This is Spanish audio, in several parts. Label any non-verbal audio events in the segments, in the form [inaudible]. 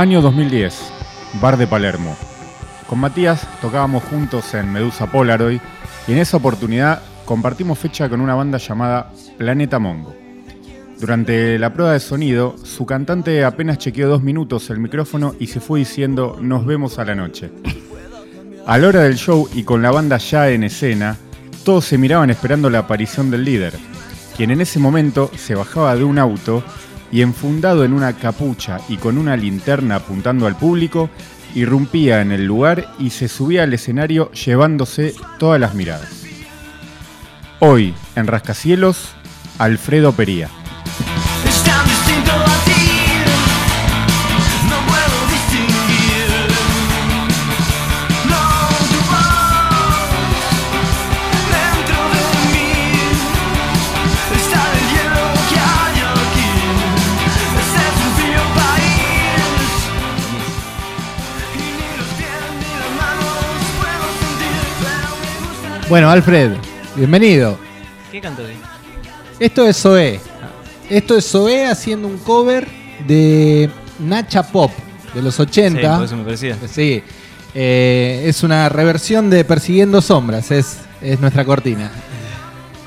Año 2010, Bar de Palermo. Con Matías tocábamos juntos en Medusa Polaroid y en esa oportunidad compartimos fecha con una banda llamada Planeta Mongo. Durante la prueba de sonido, su cantante apenas chequeó dos minutos el micrófono y se fue diciendo nos vemos a la noche. A la hora del show y con la banda ya en escena, todos se miraban esperando la aparición del líder, quien en ese momento se bajaba de un auto y enfundado en una capucha y con una linterna apuntando al público, irrumpía en el lugar y se subía al escenario llevándose todas las miradas. Hoy, en Rascacielos, Alfredo Pería. Bueno, Alfred, bienvenido. ¿Qué canto ahí? Esto es Zoé. Esto es Zoé haciendo un cover de Nacha Pop de los Sí, 80. por eso me parecía. Sí. Eh, es una reversión de Persiguiendo Sombras, es, es nuestra cortina.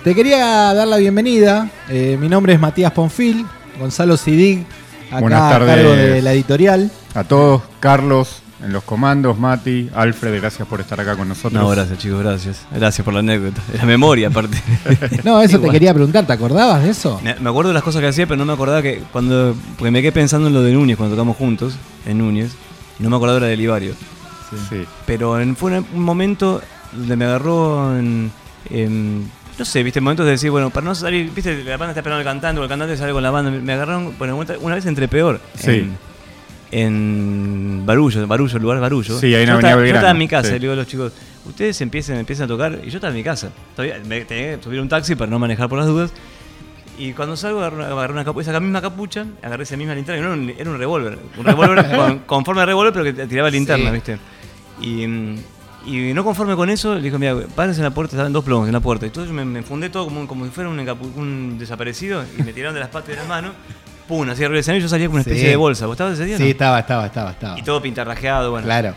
Te quería dar la bienvenida. eh, mi nombre es Matías Ponfil, Gonzalo Sidig, acá Buenas a cargo de la editorial. A todos, Carlos en los comandos, Mati, Alfred, gracias por estar acá con nosotros. No, gracias chicos, gracias. Gracias por la anécdota. La memoria aparte. [laughs] No, eso te quería preguntar, ¿te acordabas de eso? Me acuerdo de las cosas que hacía, pero no me acordaba que cuando... Porque me quedé pensando en lo de Núñez cuando tocamos juntos, en Núñez. Y no me acordaba de la del Ibario. Sí. Pero en- fue un, momento donde me agarró en, en- No sé, viste, momentos de decir, bueno, para no salir, viste, la banda está esperando al cantante, o el cantante sale con la banda. Me, agarraron, bueno, una- una vez entre peor. Sí. En, en Barullo, Barullo, el lugar Barullo. Sí, ahí en yo, Avenida estaba, yo estaba en mi casa, sí. le digo a los chicos, ustedes empiecen, empiezan a tocar, y yo estaba en mi casa. Todavía me tenía que subir un taxi para no manejar por las dudas. Y cuando salgo agarré una, agarré una esa misma capucha, agarré esa misma linterna, que no era un, era un revólver. Un revólver [laughs] con, con forma de revólver, pero que tiraba linterna, Sí. ¿viste? Y, y no conforme con eso, le dijo, mira, párense en la puerta, estaban dos plomos en la puerta. Y entonces yo me, me fundé todo como, como si fuera un, un desaparecido y me tiraron de las patas de las manos. Pum, así arriba del escenario y yo salía con una especie Sí. de bolsa. ¿Vos estabas ese día? Sí, no? estaba, estaba, estaba, estaba. Y todo pintarrajeado, bueno. Claro.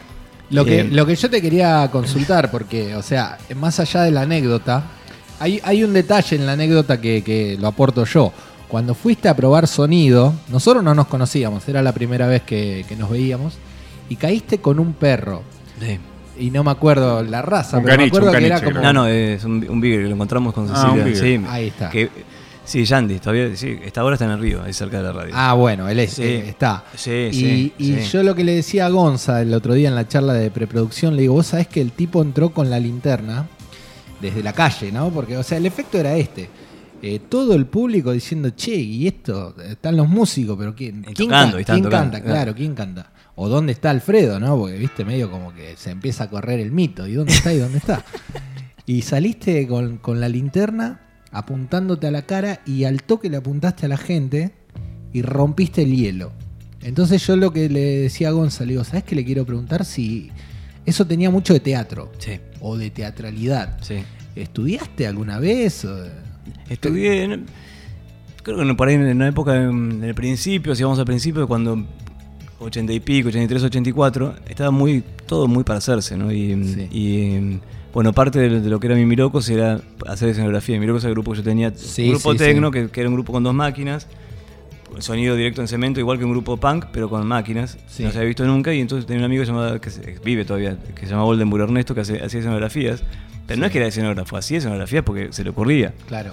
Lo que, Eh, lo que yo te quería consultar, porque, o sea, más allá de la anécdota, hay, hay un detalle en la anécdota que, que lo aporto yo. Cuando fuiste a probar sonido, nosotros no nos conocíamos, era la primera vez que, que nos veíamos, y caíste con un perro. Sí. Y no me acuerdo la raza, Un pero caniche, me acuerdo un que era caniche, como. No, no, es un, un beagle que lo encontramos con Ah, Cecilia. un beagle. sí, Ahí está. que- sí, Yandy, todavía, sí, esta hora está en el río, ahí cerca de la radio. Ah, bueno, él es, Sí. eh, está. Sí, y sí, y yo lo que le decía a Gonza el otro día en la charla de preproducción, le digo, vos sabés que el tipo entró con la linterna desde la calle, ¿no? Porque, o sea, el efecto era este. Eh, todo el público diciendo, che, y esto, están los músicos, pero ¿quién, Y ¿quién, tocando, ca- y están quién tocando, canta? claro. Claro, ¿quién canta? O dónde está Alfredo, ¿no? Porque, viste, medio como que se empieza a correr el mito. ¿Y dónde está? ¿Y dónde está? [laughs] y saliste con, con la linterna apuntándote a la cara y al toque le apuntaste a la gente y rompiste el hielo. Entonces yo lo que le decía a Gonzalo, digo, ¿sabes qué le quiero preguntar? Si eso tenía mucho de teatro Sí, o de teatralidad. sí. ¿Estudiaste alguna vez? Estudié, creo que por ahí en una época, en el principio, si vamos al principio, cuando 80 y pico, 83, 84, estaba muy, todo muy para hacerse, ¿no? Y, Sí. y, bueno, parte de, de lo que era mi Mirocos era hacer escenografía. Mirocos era el grupo que yo tenía, Sí, un grupo sí, tecno, sí. que, que era un grupo con dos máquinas, sonido directo en cemento, igual que un grupo punk, pero con máquinas. No se había visto nunca, y entonces tenía un amigo llamado, que vive todavía, que se llama Oldenburg Ernesto, que hace- hacía escenografías. Pero no es que era escenógrafo, hacía escenografías porque se le ocurría. Claro.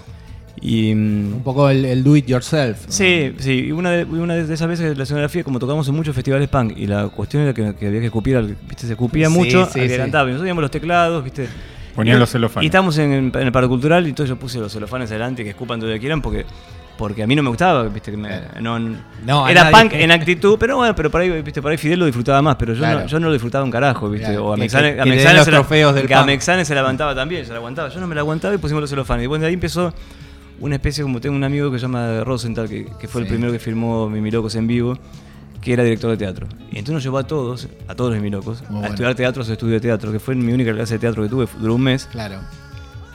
Y. mm, Un poco el, el do it yourself. ¿no? Sí, sí, y una de, una de esas veces la escenografía, como tocamos en muchos festivales punk, y la cuestión era que, que había que escupir, ¿viste? Se escupía Sí, mucho sí, que sí. nosotros teníamos los teclados, ¿viste? Ponían Y- los celofanes. Y estábamos en, en el Parque Cultural, y entonces yo puse los celofanes adelante, que escupan donde quieran, porque. Porque a mí no me gustaba, viste, que me- no, No, era nadie. punk en actitud, pero bueno, pero por ahí, viste, por ahí Fidel lo disfrutaba más, pero yo, Claro. no, yo no lo disfrutaba un carajo, viste, Claro, o a que- Mexane, que- a que Mexane los se la- trofeos del que a. Mexane se levantaba también, se la aguantaba, yo no me la aguantaba y pusimos los celofanes, y bueno, de ahí empezó una especie, como tengo un amigo que se llama Rosenthal, que, que fue Sí. el primero que firmó Mimilocos en vivo, que era director de teatro. Y entonces nos llevó a todos, a todos los Mimilocos, Muy a bueno. estudiar teatro a su estudio de teatro, que fue mi única clase de teatro que tuve, duró un mes. Claro.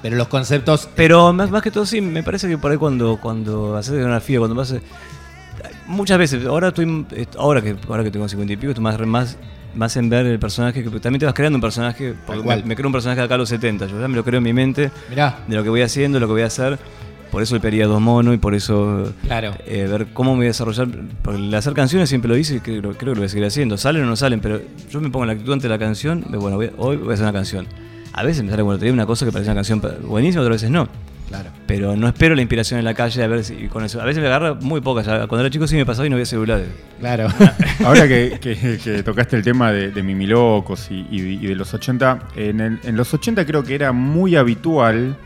Pero los conceptos. Pero más, más que todo, sí, me parece que por ahí cuando, cuando haces escenografía, cuando vas. Muchas veces, ahora estoy, est- ahora que, ahora que tengo 50 y pico, estoy más, más, más en ver el personaje, que también te vas creando un personaje, porque cual. me, me creo un personaje de acá a los 70, yo ya me lo creo en mi mente, Mirá. de lo que voy haciendo, lo que voy a hacer, por eso el periodo mono y por eso Claro. eh, ver cómo me voy a desarrollar, porque el hacer canciones siempre lo hice y creo, creo que lo voy a seguir haciendo, salen o no salen, pero yo me pongo en la actitud ante la canción, de, bueno, voy a- hoy voy a hacer una canción. A veces me sale, bueno, tenía una cosa que parecía una canción buenísima, otras veces no Claro. pero no espero la inspiración en la calle a ver si con eso. A veces me agarra muy pocas. Cuando era chico sí me pasaba y no había celulares. Claro. [laughs] Ahora que, que- que tocaste el tema de, de Mimilocos y, y- y de los 80, en, el- en los 80 creo que era muy habitual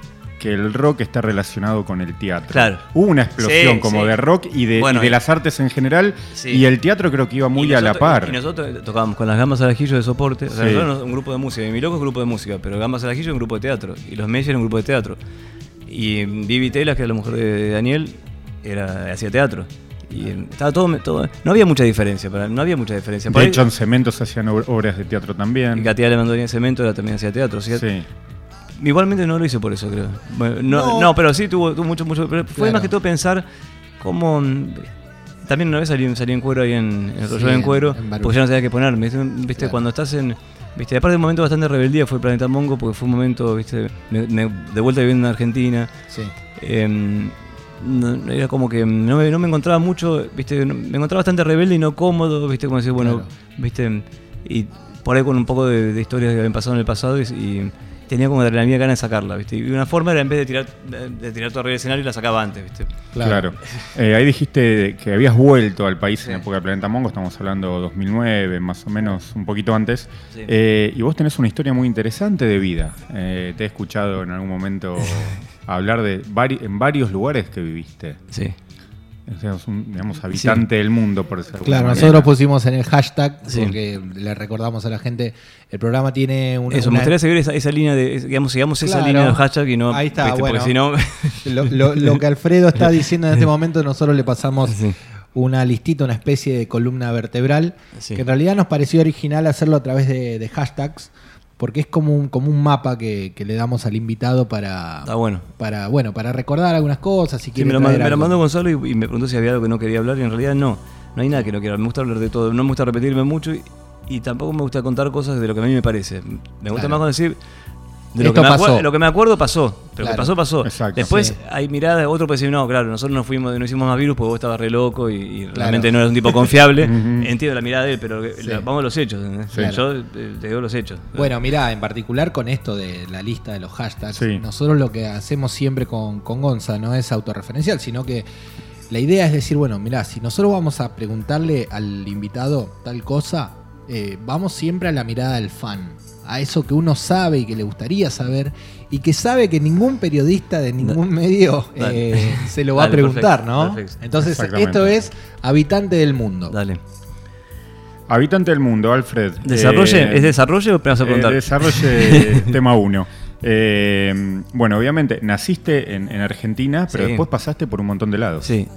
que el rock está relacionado con el teatro. Claro. Hubo una explosión Sí, como sí. de rock y de, Bueno, y de y- las artes en general, Sí. y el teatro creo que iba muy a la par. Y nosotros tocábamos con las Gambas al Ajillo de soporte. O sea, nosotros un grupo de música. Y mi loco es un grupo de música. Pero Gambas al Ajillo es un grupo de teatro. Y los Meyer era un grupo de teatro. Y Vivi Telas, que era la mujer de Daniel, era, hacía teatro. Y eh, estaba todo, todo- No había mucha diferencia. para- No había mucha diferencia. Por de ahí- hecho, en Cementos se hacían ob- obras de teatro también. y Katia le mandó en cemento, era, también hacía teatro. o sea, Sí. Igualmente no lo hice por eso, creo. No, No. no, pero sí tuvo, tuvo mucho, mucho. Pero fue Claro. más que todo pensar cómo. También una vez salí, salí en cuero ahí en, en el Sí, en cuero, en porque ya no sabía qué ponerme. ¿Viste? Cuando estás en. ¿Viste? Aparte de un momento bastante rebeldía fue el Planeta Mongo, porque fue un momento, ¿viste? Me- me- de vuelta viviendo en Argentina. Sí. Em, no- era como que no me, no me encontraba mucho, ¿viste? No- me encontraba bastante rebelde y no cómodo, ¿viste? Como decir, bueno, Claro. ¿viste? Y por ahí con un poco de, de historias que habían pasado en el pasado y, y tenía como de la mía ganas de sacarla, ¿viste? Y una forma era en vez de tirar, de, de tirar todo arriba del escenario, la sacaba antes, ¿viste? Claro. [laughs] Eh, ahí dijiste que habías vuelto al país en la época del Planeta Mongo, estamos hablando 2009, más o menos, un poquito antes. Sí. Eh, y vos tenés una historia muy interesante de vida. Eh, te he escuchado en algún momento [laughs] hablar de vari- en varios lugares que viviste. Sí. O sea, sos un, digamos, habitante del mundo, por decirlo Claro, manera. nosotros pusimos en el hashtag, Sí. porque le recordamos a la gente, el programa tiene una... Eso, me una- gustaría seguir esa, esa línea de, digamos, sigamos esa línea de los hashtags y no, Ahí está, ¿viste? bueno. porque si no... [laughs] Lo, lo- lo que Alfredo está [laughs] diciendo en este momento, nosotros le pasamos Sí. una listita, una especie de columna vertebral, Sí. que en realidad nos pareció original hacerlo a través de, de hashtags, porque es como un, como un mapa que, que le damos al invitado para, Está bueno. para, bueno, para recordar algunas cosas. Si Sí, me, lo, me lo mandó Gonzalo y, y me preguntó si había algo que no quería hablar y en realidad no. No hay nada que no quiera. Me gusta hablar de todo. No me gusta repetirme mucho y, y tampoco me gusta contar cosas de lo que a mí me parece. Me gusta Claro. más con decir... De lo, Esto que me pasó. lo que me acuerdo pasó. Pero lo Claro. que pasó, pasó. Exacto. Después Sí. hay miradas, otro puede decir, no, claro, nosotros no fuimos, no hicimos más virus porque vos estabas re loco y, y realmente no eras un tipo confiable. [laughs] Entiendo la mirada de él, pero Sí. la- vamos a los hechos. Yo eh, te digo los hechos. Bueno, mira, en particular con esto de la lista de los hashtags, Sí. nosotros lo que hacemos siempre con, con Gonza no es autorreferencial, sino que la idea es decir, bueno, mira, si nosotros vamos a preguntarle al invitado tal cosa, eh, vamos siempre a la mirada del fan, a eso que uno sabe y que le gustaría saber y que sabe que ningún periodista de ningún medio eh, se lo va a preguntar, perfecto, ¿no? perfecto. Entonces, esto es habitante del mundo. Dale. Habitante del mundo, Alfred. ¿Desarrolle? Eh, ¿Es desarrollo o vas a eh, preguntar? desarrolle [laughs] tema 1. bueno, obviamente, naciste en, en Argentina, pero Sí. después pasaste por un montón de lados. Sí.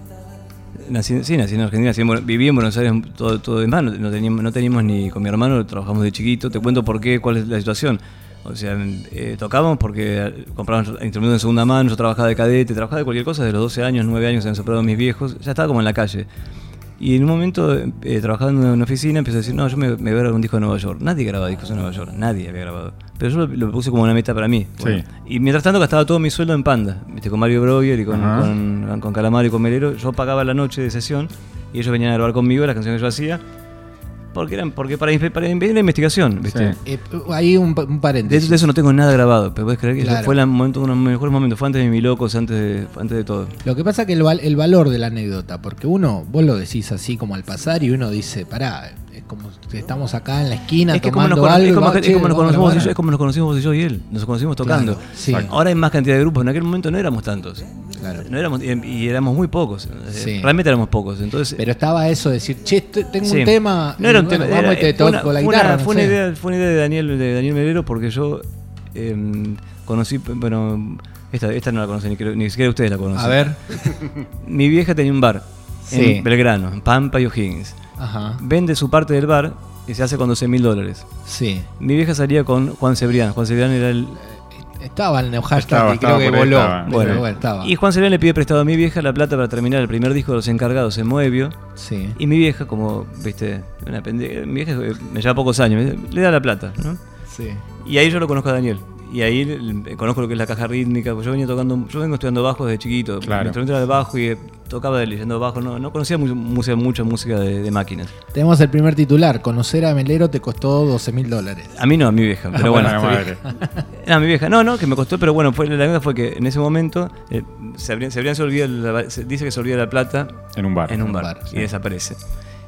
Nací, sí, nací en Argentina, nací en viví en Buenos Aires todo, todo demás, no, no teníamos, no teníamos ni con mi hermano, trabajamos de chiquito, te cuento por qué, cuál es la situación. O sea, eh, tocábamos porque comprábamos instrumentos en segunda mano, yo trabajaba de cadete, trabajaba de cualquier cosa, de los 12 años, 9 años se han separado mis viejos, ya estaba como en la calle. Y en un momento, eh, trabajando en una oficina, empecé a decir, no, yo me, voy a grabar un disco en Nueva York. Nadie grababa discos en Nueva York, nadie había grabado. Pero yo lo, lo puse como una meta para mí. Sí. Y mientras tanto gastaba todo mi sueldo en Panda, ¿viste? con Mario Breuer y con, con, con Calamaro y con Melero. Yo pagaba la noche de sesión y ellos venían a grabar conmigo las canciones que yo hacía. Porque eran porque para, para impedir la investigación, ¿viste? Sí. Eh, ahí un, un De paréntesis. eso, de eso no tengo nada grabado, pero puedes creer que ese Claro. fue el momento, uno de los mejores momentos, fue antes de mi locos, antes de, antes de todo. Lo que pasa es que el, val- el valor de la anécdota, porque uno, vos lo decís así como al pasar y uno dice, pará, como estamos acá en la esquina Es que como nos, algo. es como es nos conocimos, yo- es como nos conocimos vos y yo y él, nos conocimos tocando. Claro, sí. Ahora hay más cantidad de grupos, en aquel momento no éramos tantos. Claro. No éramos, y, y éramos muy pocos. eh, Sí. Realmente éramos pocos. Entonces, Pero estaba eso de decir, che, te- tengo Sí. un tema. No era un bueno. Vamos era- te una- toco la una- guitarra. no fue, una idea, fue una idea de Daniel, de Daniel Melero porque yo em, conocí. Bueno, esta, esta no la conocí, ni, creo- ni siquiera ustedes la conocen. A ver. Mi vieja tenía un bar en Belgrano, en Pampa y O'Higgins. Ajá. Vende su parte del bar y se hace con 12 mil dólares. Sí. Mi vieja salía con Juan Cebrián. Juan Cebrián era el. Estaba en el hashtag Estaba, y creo estaba que voló. estaba. Bueno, Bueno, bueno, estaba. Y Juan Cebrián le pide prestado a mi vieja la plata para terminar el primer disco de los encargados en Moebio. Sí. Y mi vieja, como, viste, una pendeja, mi vieja me lleva pocos años, le da la plata, ¿no? Sí. Y ahí yo lo conozco a Daniel. Y ahí conozco lo que es la caja rítmica, pues yo venía tocando, yo vengo estudiando bajo desde chiquito. Claro. Mi instrumento era de bajo y eh, tocaba leyendo bajo, no, no conocía mu- música, mucha música de, de máquinas. Tenemos el primer titular. Conocer a Melero te costó 12 mil dólares. A mí no, a mi vieja, pero bueno. Buena madre. [laughs] Era mi vieja. No, no, que me costó, pero bueno, fue, la anécdota fue que en ese momento eh, se, habrían, se habrían se olvidado la- se dice que se olvida la plata En un bar. en un un bar, bar, y sí. desaparece.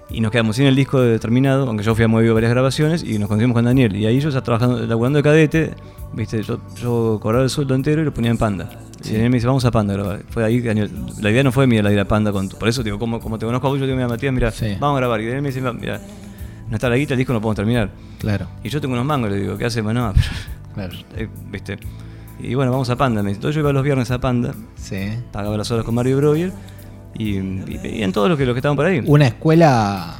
Y nos quedamos sin el disco terminado, aunque yo fui a mover varias grabaciones y nos conseguimos con Daniel. Y ahí yo ya trabajando, laburando de cadete, viste, yo, yo cobraba el sueldo entero y lo ponía en Panda. Y Daniel me dice, vamos a Panda a grabar. Fue ahí, Daniel, la idea no fue mía la de ir a Panda con Por eso digo, como, como te conozco a vos, yo digo, mira Matías, mira, Sí. vamos a grabar. Y Daniel me dice, mira, no está la guita, el disco no podemos terminar. Claro, Y yo tengo unos mangos, le digo, ¿qué hacemos? No, claro. [laughs] eh, viste. Y bueno, vamos a Panda. Me dice. Entonces yo iba los viernes a Panda, Sí. pagaba las horas con Mario Breuer y, y, en todos los que, los que estaban por ahí. Una escuela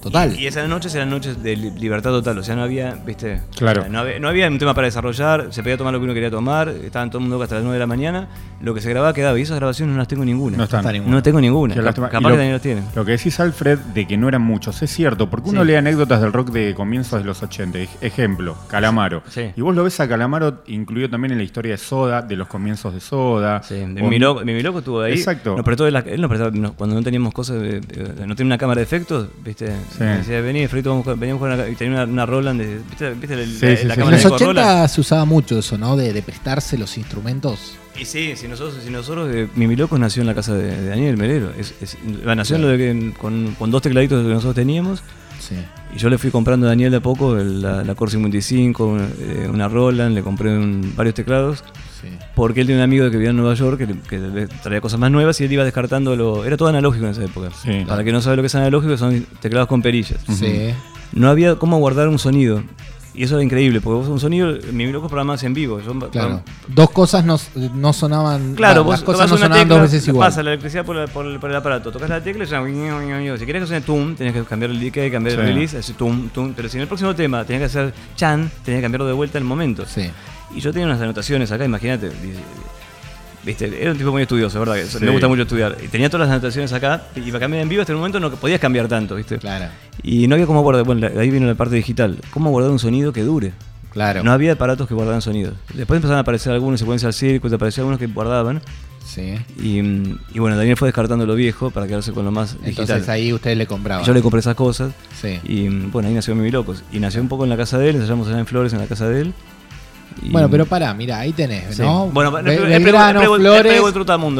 total. Y esas noches eran noches de li- libertad total, o sea, no había, viste, Claro. O sea, no, había, no había un tema para desarrollar, se podía tomar lo que uno quería tomar, estaban todo el mundo hasta las 9 de la mañana, lo que se grababa quedaba, y esas grabaciones no las tengo ninguna. No están. No tengo ninguna, capaz que Daniel las tiene. Lo que decís, Alfred, de que no eran muchos, es cierto, porque uno Sí. lee anécdotas del rock de comienzos de los 80. Ej- Ejemplo, Calamaro. Sí. Y vos lo ves a Calamaro incluido también en la historia de Soda, de los comienzos de Soda. Sí, de mi, loco, mi loco estuvo ahí. Exacto. Nos prestó de la- él nos prestaba, no- cuando no teníamos cosas, de- de- no tenía una cámara de efectos, ¿viste? Sí. Me decía, vení, Frito, vamos veníamos a jugar una- y tenía una, una Roland, de, ¿viste? ¿viste la, Sí, la- sí, la sí. En cámara los de Roland? 80 se usaba mucho eso, ¿no? De, de prestarse los instrumentos. Y sí, si nosotros, si nosotros eh, Mimi Locos nació en la casa de, de Daniel Melero. Es, es- nació en lo de que, con, con dos tecladitos que nosotros teníamos. Sí. Y yo le fui comprando a Daniel de a poco el- la, la Core 55, una, eh, una Roland, le compré un- varios teclados. Sí. Porque él tiene un amigo que vivía en Nueva York que, le- que le traía cosas más nuevas y él iba descartando lo. Era todo analógico en esa época. Sí. Para que no sabe lo que es analógico, son teclados con perillas. Sí. No había cómo guardar un sonido. Y eso era increíble, porque vos un sonido, Mimi Locos programas en vivo. Yo- Claro. Dos cosas no, no sonaban. Claro, vos las cosas no una sonaban tecla, dos veces igual. pasa la electricidad por, la- por el, por el aparato, tocas la tecla y guiño. Si querés que suene tum, tenés que cambiar el decay, cambiar Sí. el release, ese tum, tum. Pero si en el próximo tema tenías que hacer chan, tenías que cambiarlo de vuelta en el momento. Sí. Y yo tenía unas anotaciones acá, imagínate. Viste, era un tipo muy estudioso, ¿verdad? Que Sí. Gusta mucho estudiar. Y tenía todas las anotaciones acá, y para cambiar en vivo hasta el momento no podías cambiar tanto, ¿viste? Claro. Y no había cómo guardar, bueno, ahí vino la parte digital, cómo guardar un sonido que dure. Claro. No había aparatos que guardaban sonidos. Después empezaron a aparecer algunos secuencias circuit, aparecían algunos que guardaban. Sí. Y, y bueno, Daniel fue descartando lo viejo para quedarse con lo más digital. Entonces ahí ustedes le compraban. Yo le compré esas cosas. Sí. Y bueno, ahí nació Mimi Locos. Y nació un poco en la casa de él, ensayamos allá en Flores, en la casa de él. Y- Bueno, pero pará, mira, ahí tenés, Sí. ¿no? Bueno, Be- el, el, Belgrano, el, el, Flores.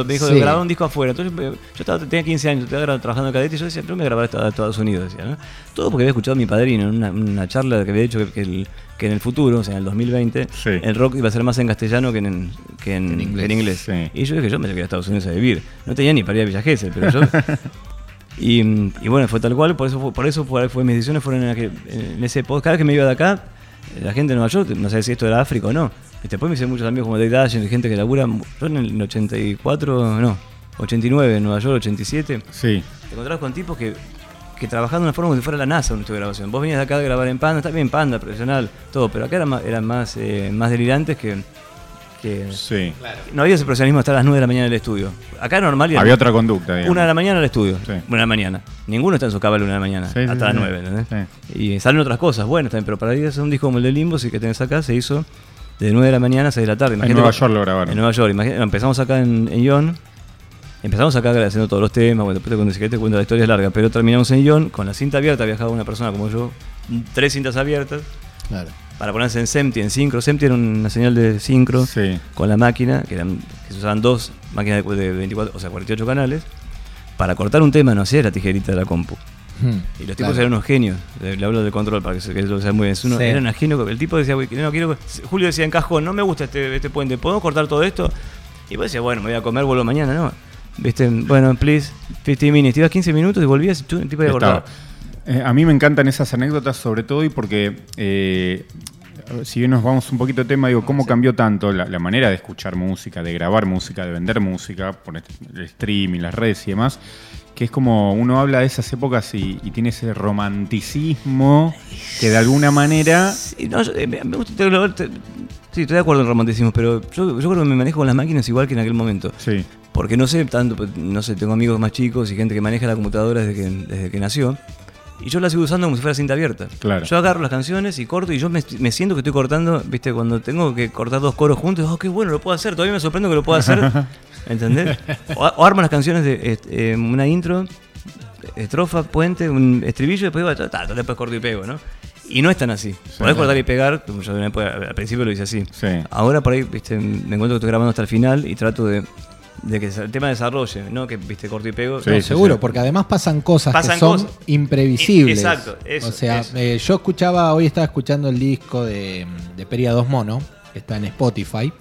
dijo Sí. de grabar un disco afuera. Entonces yo estaba, tenía 15 años, estaba trabajando en cadete y yo decía, pero me voy a grabar esto a Estados Unidos. Decía, ¿no? Todo porque había escuchado a mi padrino en una, una charla que había dicho que, que el- que en el futuro, o sea, en el 2020, Sí. el rock iba a ser más en castellano que en, que en, En inglés. que en inglés. Sí. Y yo dije, yo me llegué a Estados Unidos a vivir. No tenía ni para ir a Villa Gesell, pero yo... [laughs] Y, y bueno, fue tal cual, por eso fue, por eso fue, fue- mis decisiones fueron en, aquel- en ese podcast. Cada vez que me iba de acá, la gente de Nueva York, no sé si esto era África o no. Y después me hice muchos amigos como Dave Dashen, gente que labura. Yo en el 84, no, 89, en Nueva York, 87, Sí. te encontrabas con tipos que, que trabajaban de una forma como si fuera la NASA en tu grabación. Vos venías de acá a grabar en Panda, está bien Panda, profesional, todo, pero acá eran más, eran más, eh, más delirantes que. Que Sí. no había ese profesionalismo hasta las 9 de la mañana en el estudio. Acá es normal y Había otra conducta, digamos. una de la mañana al estudio. Sí. Una de la mañana. Ninguno está en su cama a la una de la mañana. Sí, hasta sí, las sí. nueve, ¿entendés? Sí. Y salen otras cosas. Bueno, también, pero para ir a hacer un disco como el de Limbo, sí que tenés acá, se hizo de 9 de la mañana a 6 de la tarde. Imagínate Nueva cu- York lo grabaron. En Nueva York. Imagínate, empezamos acá en, en Ion. Empezamos acá haciendo todos los temas. Bueno, después te cuento, si querés te cuento la historia es larga. Pero terminamos en Ion con la cinta abierta. Viajaba una persona como yo. Tres cintas abiertas. Claro. Para ponerse en SEMTI, en sincro. SEMTI era una señal de sincro Sí. con la máquina, que, eran, que se usaban dos máquinas de, de 24, o sea, 48 canales. Para cortar un tema no hacía la tijerita de la compu. Hmm, Y los tipos claro. eran unos genios. Le hablo del control para que, se, que lo sea muy bien. Uno- Sí. Era un genio. El tipo decía, "Uy, que no quiero. Julio decía en cajón, no me gusta este, este puente, ¿podemos cortar todo esto? Y vos decías, bueno, me voy a comer, vuelvo mañana, ¿no? Viste, bueno, please, 15 minutes. Te ibas 15 minutos y volvías y tú, el tipo había cortado. Eh, a mí me encantan esas anécdotas, sobre todo y porque, eh, si bien nos vamos un poquito de tema, digo, cómo cambió tanto la, la manera de escuchar música, de grabar música, de vender música, por est- el streaming, las redes y demás, que es como uno habla de esas épocas y, y tiene ese romanticismo que de alguna manera... Sí, no, yo, eh, me gusta te- te- Sí, estoy de acuerdo en romanticismo, pero yo, yo creo que me manejo con las máquinas igual que en aquel momento. Sí. Porque no sé tanto, pues, no sé, tengo amigos más chicos y gente que maneja la computadora desde que, desde que nació. Y yo la sigo usando como si fuera cinta abierta. Claro. Yo agarro las canciones y corto y yo me, me siento que estoy cortando, viste, cuando tengo que cortar dos coros juntos, oh, qué bueno, lo puedo hacer, todavía me sorprendo que lo pueda hacer, [laughs] ¿entendés? O, o armo las canciones de eh, una intro, estrofa, puente, un estribillo, y después, digo, ta, ta, ta, después corto y pego, ¿no? Y no es tan así. Podés cortar y pegar, como yo al principio lo hice así. Sí. Ahora por ahí, viste, me encuentro que estoy grabando hasta el final y trato de, de que el tema desarrolle, ¿no? Que, viste, corto y pego. Sí, No, seguro, sí. porque además pasan cosas Pasan que son cosas. imprevisibles. Exacto, eso, O sea, eso. eh, yo escuchaba, hoy estaba escuchando el disco de, de Peria 2 Mono, que está en Spotify,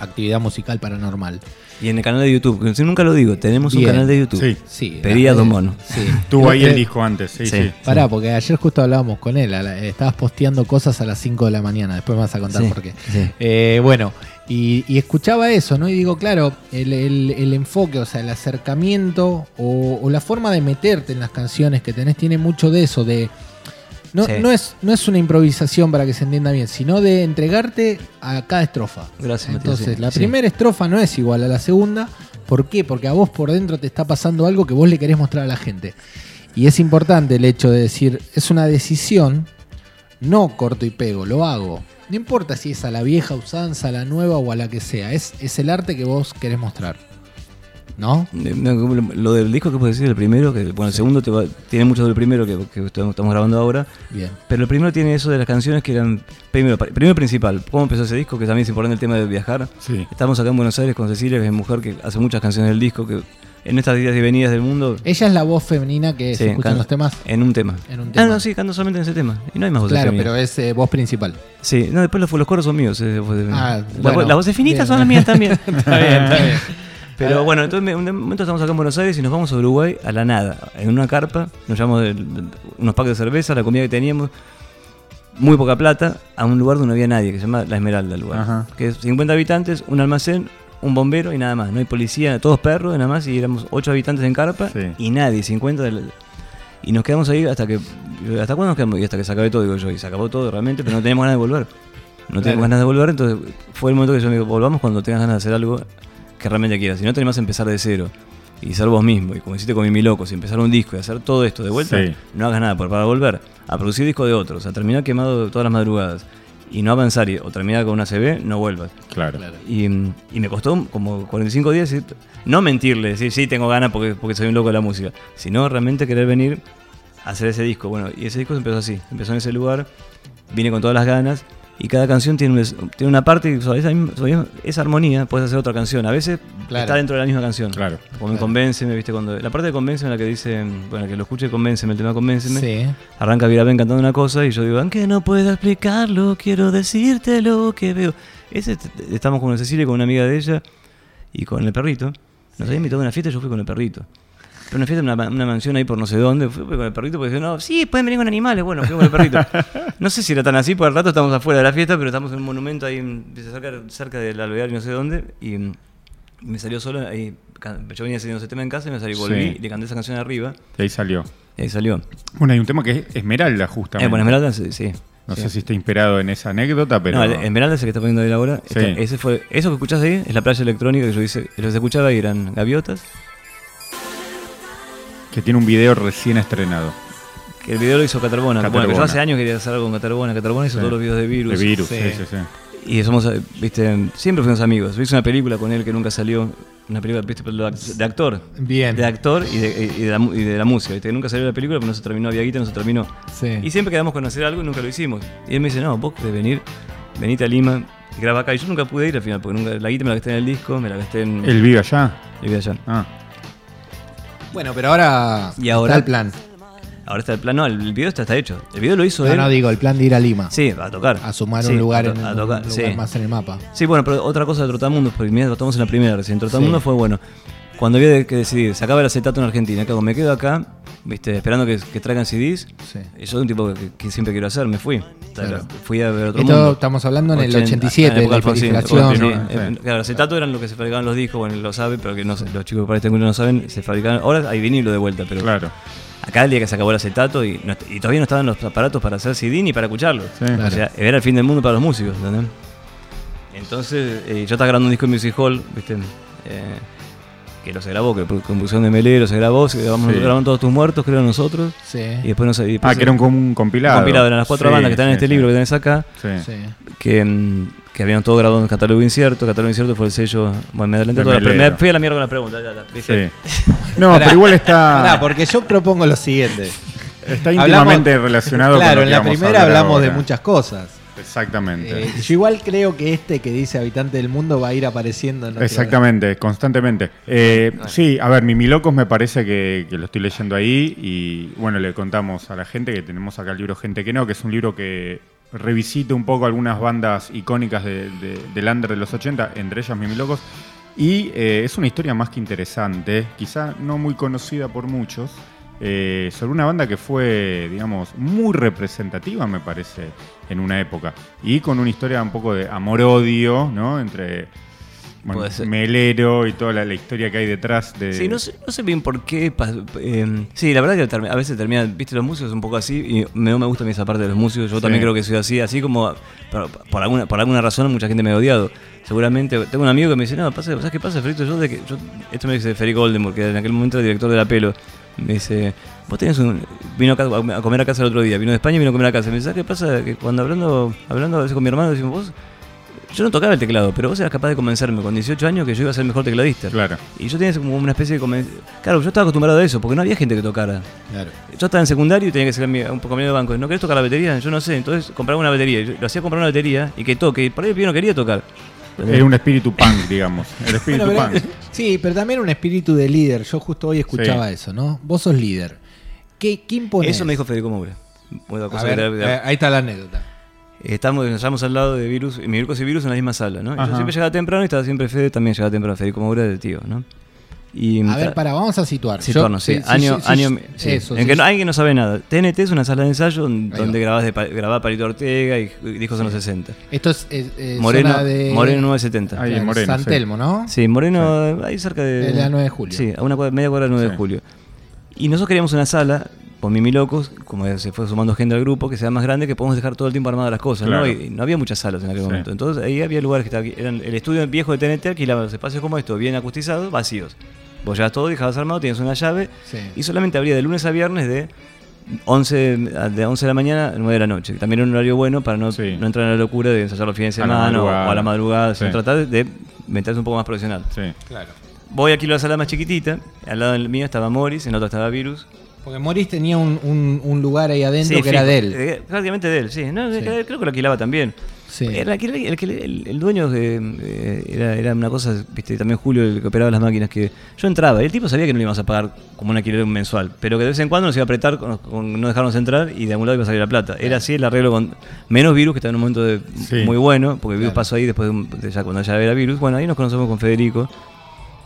Actividad Musical Paranormal. Y en el canal de YouTube, que yo nunca lo digo, tenemos un canal de YouTube. Sí. Sí. Pedía monos. Sí. [laughs] Tuvo ahí el disco antes, sí, sí. Sí. Pará, porque ayer justo hablábamos con él. la- estabas posteando cosas a las 5 de la mañana. Después me vas a contar Sí, por qué. sí. Eh, bueno, y, y escuchaba eso, ¿no? Y digo, claro, el, el- el enfoque, o sea, el acercamiento o, o la forma de meterte en las canciones que tenés tiene mucho de eso, de. No, Sí. no, es, no es una improvisación para que se entienda bien, sino de entregarte a cada estrofa. Gracias, Matías, Entonces, sí, la sí. primera estrofa no es igual a la segunda. ¿Por qué? Porque a vos por dentro te está pasando algo que vos le querés mostrar a la gente. Y es importante el hecho de decir, es una decisión, no corto y pego, lo hago. No importa si es a la vieja usanza, a la nueva o a la que sea, es, es el arte que vos querés mostrar. ¿No? Eh, no, Lo del disco que puedes decir, el primero, que bueno, el segundo te va- tiene mucho del primero que, estamos grabando ahora. Bien. Pero el primero tiene eso de las canciones que eran. Primero, primero principal, ¿cómo empezó ese disco? Que también es importante el tema de viajar. Sí. Estamos acá en Buenos Aires con Cecilia, que es mujer que hace muchas canciones del disco, que en estas días y venidas del mundo. Ella es la voz femenina que sí, se escucha en los temas. En un tema. En un Ah, no, sí, canto solamente en ese tema. Y no hay más voces Claro, pero es eh, voz principal. Sí, no, después los, los coros son míos. eh, Ah, La- las voces finitas bien. son las mías también. [laughs] Está bien, está bien. Pero bueno, entonces me- un momento estamos acá en Buenos Aires y nos vamos a Uruguay a la nada, en una carpa, nos llevamos unos packs de cerveza, la comida que teníamos, muy poca plata, a un lugar donde no había nadie, que se llama La Esmeralda el lugar. Ajá. Que es 50 habitantes, un almacén, un bombero y nada más. No hay policía, todos perros y nada más, y éramos 8 habitantes en carpa Sí. y nadie, 50 del- Y nos quedamos ahí hasta que. ¿Hasta cuándo nos quedamos? Y hasta que se acabe todo, digo yo. Y se acabó todo realmente, pero no teníamos ganas de volver. No teníamos ganas de volver, entonces fue el momento que yo me digo, volvamos cuando tengas ganas de hacer algo que realmente quieras. Si no tenés más empezar de cero y ser vos mismo, y como hiciste con Mimi Locos, y empezar un disco y hacer todo esto de vuelta, Sí. no hagas nada, para volver a producir disco de otros, a terminar quemado todas las madrugadas y no avanzar y- o terminar con una CB, no vuelvas. Claro. Y, y me costó como 45 días decir- no mentirle, decir sí tengo ganas porque, porque soy un loco de la música, sino realmente querer venir a hacer ese disco. Bueno, y ese disco empezó así, empezó en ese lugar, vine con todas las ganas y cada canción tiene, un- tiene una parte y sobre esa, sobre esa armonía puedes hacer otra canción. A veces Claro. está dentro de la misma canción. Claro. Como en Claro. Convénceme, viste, cuando la parte de Convénceme la que dice, bueno, que lo escuche Convénceme, el tema Convénceme. Sí. Arranca Virabén cantando una cosa y yo digo, aunque no pueda explicarlo, quiero decirte lo que veo. Ese, estamos con Cecilia, con una amiga de ella y con el perrito. Nos había invitado a una fiesta y yo fui con el perrito. Pero una fiesta en una, ma- una mansión ahí por no sé dónde. Fui con el perrito porque dije, no, sí, pueden venir con animales. Bueno, fui con el perrito. [laughs] no sé si era tan así, porque al rato estamos afuera de la fiesta, pero estamos en un monumento ahí cerca, cerca del alvear y no sé dónde. Y mm, me salió solo ahí. Yo venía haciendo ese tema en casa y me salí, volví Sí. y le canté esa canción arriba. Y ahí salió. Y ahí salió. Bueno, hay un tema que es Esmeralda, justamente. Eh, bueno, Esmeralda, sí. sí. No Sí. sé si está inspirado en esa anécdota, pero. No, el Esmeralda es el que está poniendo ahí. Sí. Está- ese fue, eso que escuchás ahí es la playa electrónica que yo hice. Lo que se escuchaba ahí eran gaviotas. Que tiene un video recién estrenado. Que el video lo hizo Catarbona. Bueno, que yo hace años quería hacer algo con Catarbona. Catarbona hizo Sí. todos los videos de virus. De virus, Sí. sí, sí. Y somos, eh, viste, siempre fuimos amigos. Yo hice una película con él que nunca salió. Una película, viste, de act- de actor. Bien. De actor y de, y de la, mu- y de la música. ¿viste? Nunca salió la película, pero no se terminó. Había guita, no se terminó. Sí. Y siempre quedamos con hacer algo y nunca lo hicimos. Y él me dice, no, vos querés venir, venite a Lima y graba acá. Y yo nunca pude ir al final, porque nunca, la guita me la gasté en el disco, me la gasté en ¿Él vive allá? el video allá. Ah, Bueno, pero ahora, Y ahora- está el plan. Ahora está el plan, no, el video está, está hecho. El video lo hizo No, él. no digo, el plan de ir a Lima. Sí, a tocar. A sumar Sí, un lugar, a en, a un tocar, lugar sí. más en el mapa. Sí, bueno, pero otra cosa de Trotamundos, porque mira, estamos en la primera recién. Trotamundos Sí. fue bueno. Cuando había que decidir, se acaba el acetato en Argentina, ¿qué hago? Me quedo acá, viste, esperando que, que traigan CDs. Sí. Y yo soy un tipo que, que siempre quiero hacer, me fui. Claro. Fui a ver otro Esto mundo. estamos hablando en el 80, 87, en época la Alfonsín, sí, ¿no? eh, Sí. Claro, el acetato eran lo que se fabricaban los discos, bueno, lo sabe, pero que no sé, los chicos que para este mundo no saben, se fabricaban. Ahora hay vinilo de vuelta, pero claro. Acá el día que se acabó el acetato y, no- y todavía no estaban los aparatos para hacer CD ni para escucharlo. Sí. O sea, era el fin del mundo para los músicos, ¿entendés? Entonces, eh, yo estaba grabando un disco en Music Hall, ¿viste? Eh, que lo se grabó, que por composición de Melero se grabó, se grabamos, Sí. grabaron todos tus muertos, creo nosotros. Sí. Y después no sé. y después Ah, que era un, como un compilado. compilado, eran las cuatro Sí, bandas que están en este sí. libro que tenés acá, Sí. Sí. que, mm, que habían todo grabado en Catálogo Incierto. Catálogo Incierto fue el sello. Bueno, me adelanté De toda la- me fui a la mierda con la pregunta. Ya, ya. No, [laughs] pero igual está, [laughs] Pará, porque yo propongo lo siguiente. está íntimamente relacionado con Claro, en la primera hablamos de muchas cosas. Exactamente. Eh, yo igual creo que este que dice habitante del mundo va a ir apareciendo en Exactamente, constantemente. Eh, sí, a ver, Mimilocos me parece que, que lo estoy leyendo ahí y bueno, le contamos a la gente que tenemos acá el libro Gente que no, que es un libro que revisita un poco algunas bandas icónicas de, de- del under de los 80, entre ellas Mimilocos, y eh, es una historia más que interesante, quizá no muy conocida por muchos, eh, sobre una banda que fue, digamos, muy representativa, me parece, en una época. Y con una historia un poco de amor-odio, ¿no? Entre bueno. Melero y toda la, la historia que hay detrás de... Sí, no sé, no sé bien por qué. eh, sí, la verdad que a veces terminan, viste, los músicos un poco así y me- no me gusta a mí esa parte de los músicos. Yo Sí. también creo que soy así, así como por, por alguna, por alguna razón mucha gente me ha odiado. Seguramente, tengo un amigo que me dice, no, pasa, ¿sabes qué pasa, Federico? Yo de que, yo, esto me dice Federico Oldenburg, que en aquel momento era director de la pelo. Me dice, vos tenés un. Vino a comer a casa el otro día, vino de España y vino a comer a casa. Me dice, ¿sabes qué pasa? Que cuando hablando, hablando a veces con mi hermano, decimos, vos. Yo no tocaba el teclado, pero vos eras capaz de convencerme con 18 años que yo iba a ser el mejor tecladista. Claro. Y yo tenía como una especie de conven- Claro, yo estaba acostumbrado a eso, porque no había gente que tocara. Claro. Yo estaba en secundario y tenía que ser un poco medio de banco. ¿No querés tocar la batería? Yo no sé. Entonces compraba una batería. Yo lo hacía comprar una batería y que toque. Y por ahí el pibe no quería tocar. Era un espíritu punk, digamos. El espíritu Bueno, pero- punk. sí, pero también un espíritu de líder. Yo justo hoy escuchaba eso, ¿no? Vos sos líder. ¿Qué, ¿Qué imponés? Eso me dijo Federico Moura. Cosa ver, que eh, ahí está la anécdota. Estamos, nos hallamos al lado de Virus, Mircos y Virus en la misma sala, ¿no? Yo siempre llegaba temprano y estaba siempre Fede, también llegaba temprano, Federico Moura de tío, ¿no? Y A ver, para, vamos a situar. Situarnos, Yo- sí. año, año, sí. Eso, en sí, que no, alguien no sabe nada. TNT es una sala de ensayo donde grabás de, grababa Palito Ortega y discos en los 60. Esto es eh, eh, Moreno, zona de Moreno 970. Ahí en Moreno, San sí. Telmo, ¿no? Sí, Moreno, ahí cerca de. De la 9 de julio. Sí, a una cuadra- media cuadra del 9 de julio. Y nosotros queríamos una sala, por Mimi Locos, como se fue sumando gente al grupo, que sea más grande, que podamos dejar todo el tiempo armadas las cosas, Claro. ¿no? Y, y no había muchas salas en aquel Sí. momento. Entonces ahí había lugares que estaban, eran el estudio viejo de TNT, alquilaba los espacios como esto, bien acustizados, vacíos. Vos llevas todo, dejabas armado, tienes una llave, Sí. y solamente abría de lunes a viernes de 11, de 11 de la mañana a 9 de la noche. que También era un horario bueno para no, Sí. no entrar en la locura de ensayar los fines de semana o, madrugada. o a la madrugada, sino Sí. tratar de meterse un poco más profesional. Sí. Claro. Voy aquí a la sala más chiquitita, al lado del mío estaba Morris, en la otra estaba Virus. Porque Morris tenía un, un- un lugar ahí adentro Sí, que era de él. eh, prácticamente de él, sí. No, Sí. Creo que lo alquilaba también. Sí. Era el, el, el- el- el dueño eh, era, era una cosa, viste, también Julio, el que operaba las máquinas, que yo entraba y el tipo sabía que no le íbamos a pagar como un alquiler mensual, pero que de vez en cuando nos iba a apretar con, con no dejarnos entrar y de algún lado iba a salir la plata. Era así el arreglo con menos virus, que estaba en un momento de- Sí. muy bueno, porque virus Claro. pasó ahí después de, un- de ya cuando ya era virus. Bueno, ahí nos conocemos con Federico.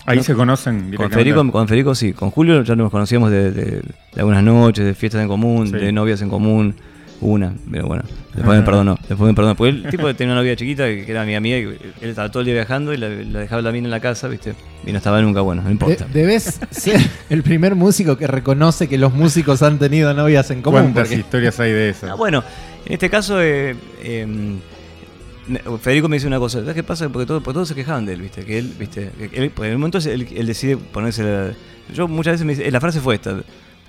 Ahí No. se conocen Con. Federico, con Federico sí, con Julio ya nos conocíamos de, de- de algunas noches, de fiestas en común, Sí. de novias en común, una, pero bueno, después me perdonó, después me perdonó, porque el tipo tenía una novia chiquita que era mi amiga y él estaba todo el día viajando y la, la dejaba la mina en la casa, viste, y no estaba nunca, bueno, no De- importa. debes ser el primer músico que reconoce que los músicos han tenido novias en común. ¿Cuántas porque- historias hay de eso? Ah, bueno, en este caso, eh, eh, Federico me dice una cosa, ¿sabes qué pasa? Porque, todo, porque todos se quejaban de él, ¿viste? Que él, ¿viste? Que él, porque en el momento él, él decide ponerse la... Yo muchas veces me dice, la frase fue esta,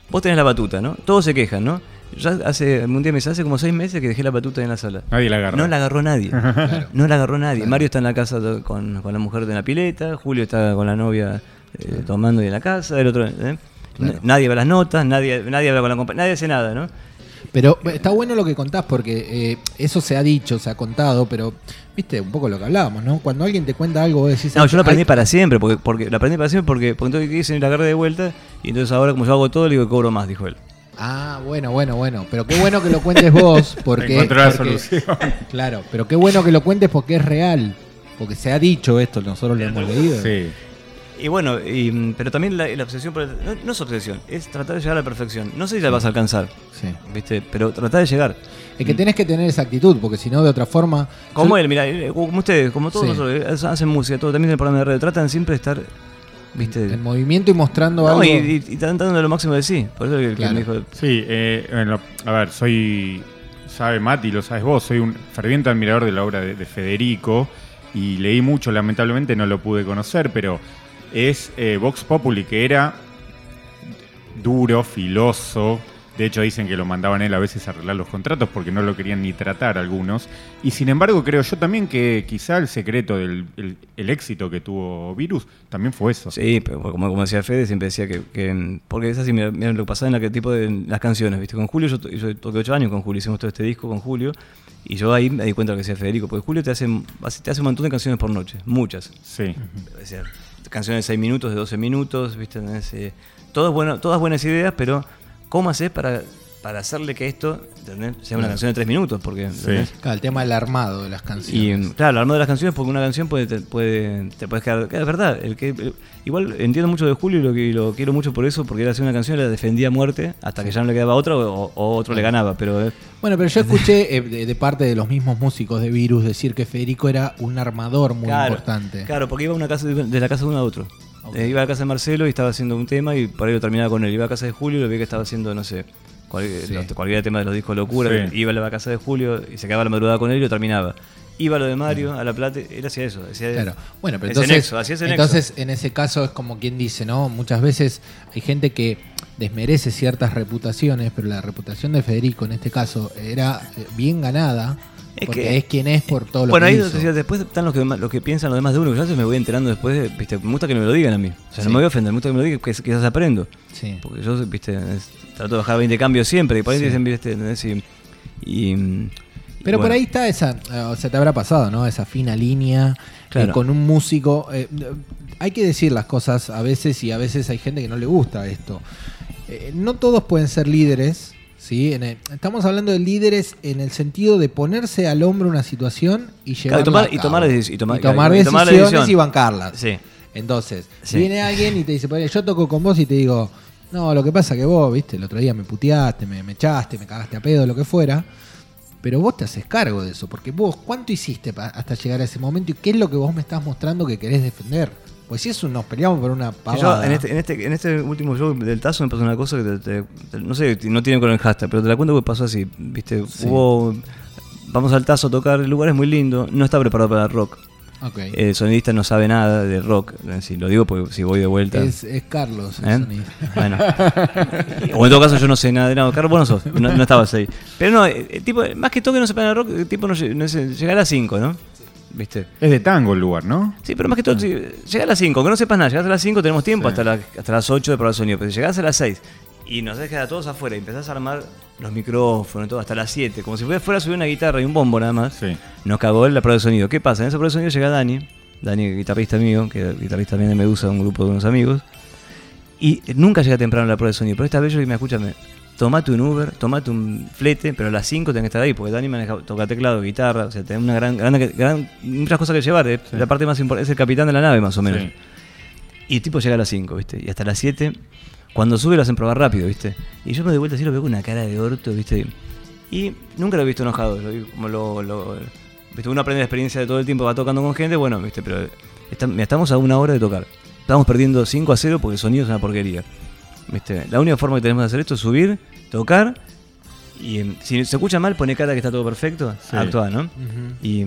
vos tenés la batuta, ¿no? Todos se quejan, ¿no? Yo hace, un día me dice, hace como seis meses que dejé la batuta en la sala. Nadie la agarra. No la agarró nadie. Claro. No la agarró nadie. Mario está en la casa con, con la mujer de la pileta, Julio está con la novia eh, tomando y en la casa, el otro... ¿eh? Claro. Nadie ve las notas, nadie, nadie habla con la compa- nadie hace nada, ¿no? Pero está bueno lo que contás porque eh, eso se ha dicho, se ha contado, pero viste un poco lo que hablábamos, ¿no? Cuando alguien te cuenta algo, vos decís. No, yo lo aprendí "Ay, para siempre, porque, porque lo aprendí para siempre porque, porque entonces quise la agarré de vuelta y entonces ahora como yo hago todo, le digo que cobro más, dijo él. Ah, bueno, bueno, bueno. Pero qué bueno que lo cuentes vos [laughs] porque. Encontró la porque- solución. Claro, pero qué bueno que lo cuentes porque es real. Porque se ha dicho esto, nosotros lo hemos leído. Sí. Y bueno, y, mm, pero también la, la obsesión, por el- no, no es obsesión, es tratar de llegar a la perfección. No sé si la vas a alcanzar, Sí. ¿viste? Pero tratar de llegar. Es que tenés que tener esa actitud, porque si no, de otra forma. Como yo- él, mira, como ustedes, como todos Sí. nosotros, eh, hacen música, todo, también en el programa de radio, tratan siempre de estar ¿viste? En movimiento y mostrando No, algo. y, y, y están dando lo máximo de sí. Por eso que Claro. me dijo. Sí, eh, bueno, a ver, soy, sabe Mati, lo sabes vos, soy un ferviente admirador de la obra de, de Federico y leí mucho, lamentablemente no lo pude conocer, pero es eh, Vox Populi, que era duro, filoso. De hecho, dicen que lo mandaban él a veces a arreglar los contratos porque no lo querían ni tratar algunos. Y sin embargo, creo yo también que quizá el secreto del el- el éxito que tuvo Virus también fue eso. Sí, pero como, como decía Fede, siempre decía que. que- porque es así, mira, mira lo que pasaba en la que tipo de las canciones, ¿viste? Con Julio, yo, to- yo toqué ocho años con Julio, hicimos todo este disco con Julio. Y yo ahí me di cuenta de lo que decía Federico, porque Julio te hace, te hace un montón de canciones por noche, muchas. Sí. Canciones de 6 minutos, de 12 minutos, ¿viste? ¿Entendés? Eh, todo es bueno, todas buenas ideas, pero ¿cómo haces para, para hacerle que esto ¿entendés? sea una canción de 3 minutos? Porque, ¿entendés? Claro, el tema del armado de las Y canciones. claro, el armado de las canciones, porque una canción puede, te, puede, te puedes quedar. Es verdad, el que, el- igual entiendo mucho de Julio y lo, que- y lo quiero mucho por eso, porque él hacía una canción y la defendía a muerte hasta que ya no le quedaba otra o, o otro le ganaba. Pero eh, Bueno, pero yo escuché eh, de, de parte de los mismos músicos de Virus decir que Federico era un armador muy claro, importante. Claro, porque iba a una casa de, de la casa de uno a otro. Eh, iba a la casa de Marcelo y estaba haciendo un tema y por ahí lo terminaba con él. Iba a casa de Julio y lo vi que estaba haciendo, no sé, cual- Sí. los- cualquier tema de los discos Locura. Sí. Iba a la casa de Julio y se quedaba la madrugada con él y lo terminaba. Iba a lo de Mario, a La Plata, él hacía eso. Hacía Claro. Bueno, pero entonces, nexo, hacía ese nexo. entonces en ese caso es como quien dice, ¿no? Muchas veces hay gente que desmerece ciertas reputaciones, pero la reputación de Federico en este caso era eh, bien ganada, Es porque que- es quien es por todo lo Bueno, que ahí hizo. después están los que, los que piensan los demás de uno. que Yo me voy enterando después, de- viste, me gusta que me lo digan a mí. O sea, Sí. no me voy a ofender, me gusta que me lo digan, que quizás aprendo. Sí. Porque yo, viste, es- trato de bajar 20 cambios siempre. Y por ahí Sí. dicen, viste. Y, y, Pero por bueno. ahí está esa, o sea, te habrá pasado, ¿no? Esa fina línea eh, Claro. con un músico. eh, hay que decir las cosas a veces y a veces hay gente que no le gusta esto. Eh, no todos pueden ser líderes, ¿sí? En el- estamos hablando de líderes en el sentido de ponerse al hombro una situación y llevarla y tomar- a y tomar y tomar- Y tomar y tomar la decisiones decisión. y bancarlas. Sí. Entonces, Sí. viene alguien y te dice, "Ponele, yo toco con vos y te digo, no, lo que pasa que vos, viste, el otro día me puteaste, me, me echaste, me cagaste a pedo, lo que fuera. Pero vos te haces cargo de eso, porque vos, ¿cuánto hiciste hasta llegar a ese momento y qué es lo que vos me estás mostrando que querés defender? Pues si eso nos peleamos por una Que yo, pavada. en, este, en, este, en este último show del Tazo me pasó una cosa que te- te- te- no sé, no tiene con el hashtag, pero te la cuento que pasó así. Viste, Sí. hubo. Vamos al Tazo a tocar, el lugar es muy lindo, no está preparado para el rock. Ok. El sonidista no sabe nada de rock, eh, si lo digo porque si voy de vuelta. es, es Carlos. el ¿Eh? sonido. Bueno. o en todo caso yo no sé nada de nada. Carlos, vos no sos, no, no estabas ahí. Pero no, eh, el tipo, más que toque no sepa nada de rock, el tipo no, no sé, llega a las 5, ¿no? ¿Viste? Es de tango el lugar, ¿no? Sí, pero más que todo, si llega a las 5, que no sepas nada, llegás a las 5, tenemos tiempo Sí. hasta, la- hasta las 8 de probar el sonido, pero si llegás a las 6 y nos dejas a todos afuera y empezás a armar los micrófonos, todo hasta las 7, como si fuera fuera a subir una guitarra y un bombo nada más, Sí. nos cagó la prueba de sonido. ¿Qué pasa? En esa prueba de sonido llega Dani, Dani, guitarrista mío, que es guitarrista también de Medusa, un grupo de unos amigos, y nunca llega temprano a la prueba de sonido, pero esta vez yo "Mira, escúchame, tomate un Uber, tomate un flete, pero a las 5 tenés que estar ahí, porque Dani maneja, toca teclado, guitarra, o sea, tenés una gran, gran, gran- muchas cosas que llevar, es la parte más importante, es el capitán de la nave más o menos. Sí. Y el tipo llega a las 5, ¿viste? Y hasta las 7, cuando sube lo hacen probar rápido, ¿viste? Y yo me doy vuelta así lo veo con una cara de orto, ¿viste? Y nunca lo he visto enojado, lo vi como lo, lo- ¿viste? Uno aprende la experiencia de todo el tiempo, va tocando con gente, bueno, ¿viste? Pero está- estamos a una hora de tocar. Estamos perdiendo 5 a 0 porque el sonido es una porquería. ¿Viste? La única forma que tenemos de hacer esto es subir, tocar. Y em, si se escucha mal, pone cara que está todo perfecto, Sí. actúa, ¿no? Y,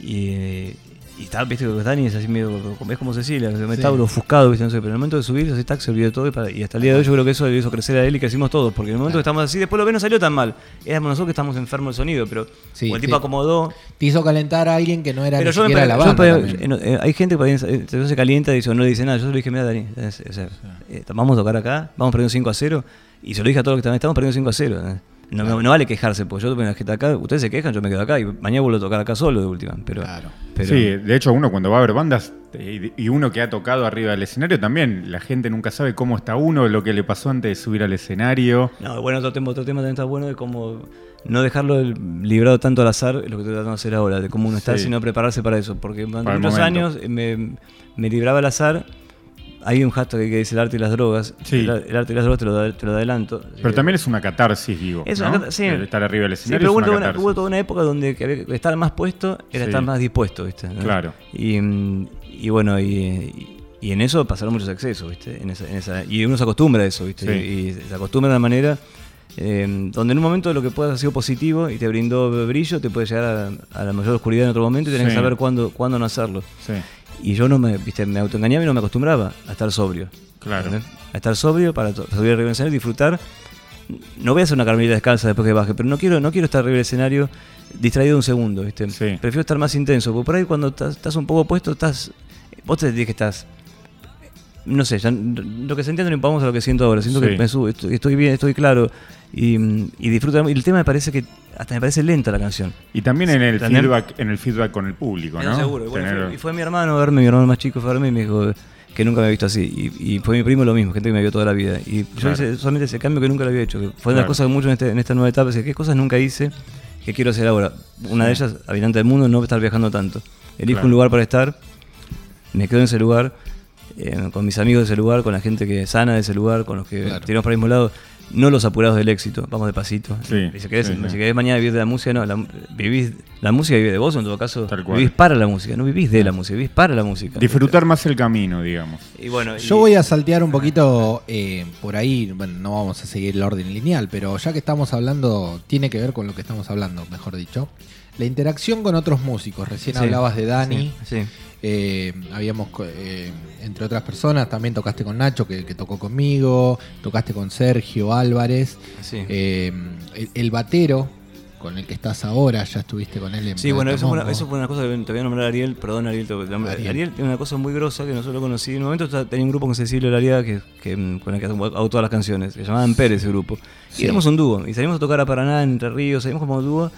y, eh, y está, viste, que Dani es así medio, es como Cecilia, me Sí. está ofuscado, viste, no sé, pero en el momento de subir, ese taxi se olvidó todo y, para- y hasta el día de hoy yo creo que eso le hizo crecer a él y crecimos todos, porque en el momento que estamos así, después lo ven no salió tan mal. Éramos nosotros que estamos enfermos del sonido, pero Sí, o el tipo acomodó. Te hizo calentar a alguien que no era Pero ni yo me siquiera la yo banda. me- también. eh, hay gente que eh, se calienta y dice, no le dice nada. Yo se lo dije, mira, Dani, es- eh, vamos a tocar acá, vamos perdiendo 5 a 0. Y se lo dije a todos los que estaban, estamos perdiendo 5 a 0. No, no- no vale quejarse, porque yo me quedo acá, ustedes se quejan, yo me quedo acá y mañana vuelvo a tocar acá solo de última. Pero, Claro. pero- Sí, de hecho uno cuando va a ver bandas y uno que ha tocado arriba del escenario también, la gente nunca sabe cómo está uno, lo que le pasó antes de subir al escenario. No, bueno, otro tema, otro tema también está bueno de cómo no dejarlo librado tanto al azar, es lo que estoy tratando de hacer ahora, de cómo uno está, Sí. sino prepararse para eso. Porque durante Para muchos momento. años eh, me, me libraba al azar. Hay un hashtag que dice el arte y las drogas. Sí. El, el arte y las drogas te lo, te lo adelanto. Pero también es una catarsis, digo. es ¿no? una cata- sí. El estar arriba del Sí, escenario pero es hubo, una toda una, catarsis. hubo toda una época donde había estar más puesto era Sí. estar más dispuesto, ¿viste? ¿no? Claro. Y, mm, y bueno, y, y en eso pasaron muchos excesos, ¿viste? En esa, en esa- y uno se acostumbra a eso, ¿viste? Sí. Y, y se acostumbra de una manera eh, donde en un momento lo que puede haber sido positivo y te brindó brillo, te puede llegar a, a la mayor oscuridad en otro momento y tenés Sí. que saber cuándo, cuándo no hacerlo. Sí, Y yo no me, viste, me autoengañaba y no me acostumbraba a estar sobrio. Claro. ¿entendés? A estar sobrio para subir arriba del escenario y disfrutar. No voy a hacer una carmelita descalza después que baje, pero no quiero, no quiero estar arriba del escenario distraído un segundo, ¿viste? Sí. Prefiero estar más intenso, porque por ahí cuando estás, estás un poco puesto, estás. Vos te sentís que estás. No sé, ya, lo que sentía no impagamos a lo que siento ahora. Siento Sí. que me subo, estoy, estoy bien, estoy claro. Y, y disfruto. Y el tema me parece que. Hasta me parece lenta la canción. Y también en el feedback, en el feedback con el público, ¿no? seguro. Y, bueno, Tener- fue, y fue mi hermano a verme, mi hermano más chico fue a verme y me dijo que nunca me había visto así. Y, y fue mi primo lo mismo, gente que me vio toda la vida. Y yo Claro. hice solamente ese cambio que nunca lo había hecho. Que fue una de Claro. las cosas que mucho en, este- en esta nueva etapa. Es que, ¿Qué cosas nunca hice que quiero hacer ahora? Una de ellas, habitante del mundo, no estar viajando tanto. Elijo Claro. un lugar para estar, me quedo en ese lugar, eh, con mis amigos de ese lugar, con la gente que es sana de ese lugar, con los que Claro. tiramos para el mismo lado. No los apurados del éxito, vamos de pasito. Sí, si querés, sí, sí. si querés mañana vivir de la música, no, la, vivís, la música vive de vos, en todo caso, vivís para la música, no vivís de la música, vivís para la música. Disfrutar más el camino, digamos. Y bueno, Yo y- voy a saltear un poquito eh, por ahí, bueno, no vamos a seguir el orden lineal, pero ya que estamos hablando, tiene que ver con lo que estamos hablando, mejor dicho. La interacción con otros músicos. Recién Sí, hablabas de Dani, Sí, sí. Eh, habíamos, eh, entre otras personas, también tocaste con Nacho, que, que tocó conmigo, tocaste con Sergio Álvarez, sí. eh, el, el batero, con el que estás ahora, ya estuviste con él en Sí, bueno, eso fue, una, eso fue una cosa que te voy a nombrar a Ariel, perdón Ariel, te- Ariel. Ariel. tiene una cosa muy grosa que no solo conocí. En un momento tenía un grupo con Cecilio Lariaga que, que, mm, con el que hago todas las canciones, se llamaban Pérez ese grupo. Sí. Y éramos un dúo, y salimos a tocar a Paraná, Entre Ríos, salimos como dúo,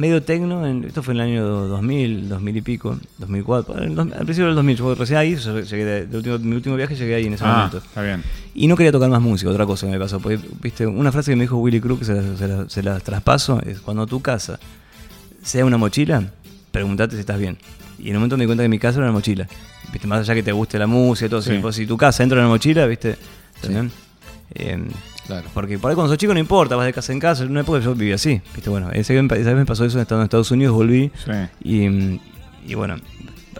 medio tecno, en- esto fue en el año 2000, 2000 y pico, 2004, en dos- al principio del 2000, yo recién ahí, yo llegué de, de último, mi último viaje llegué ahí en ese Ah, momento. está bien. Y no quería tocar más música, otra cosa que me pasó. Porque, viste, una frase que me dijo Willy Cruz, que se la, se la- se la traspaso, es cuando tu casa sea una mochila, pregúntate si estás bien. Y en un momento me di cuenta que mi casa era una mochila. Viste, más allá que te guste la música y todo, Sí. si, tu casa entra en una mochila, viste. Eh, Claro. porque por ahí cuando sos chico no importa, vas de casa en casa, en una época yo vivía así, viste, bueno, esa vez me pasó eso estando en Estados Unidos, volví, Sí. y, mm, y bueno,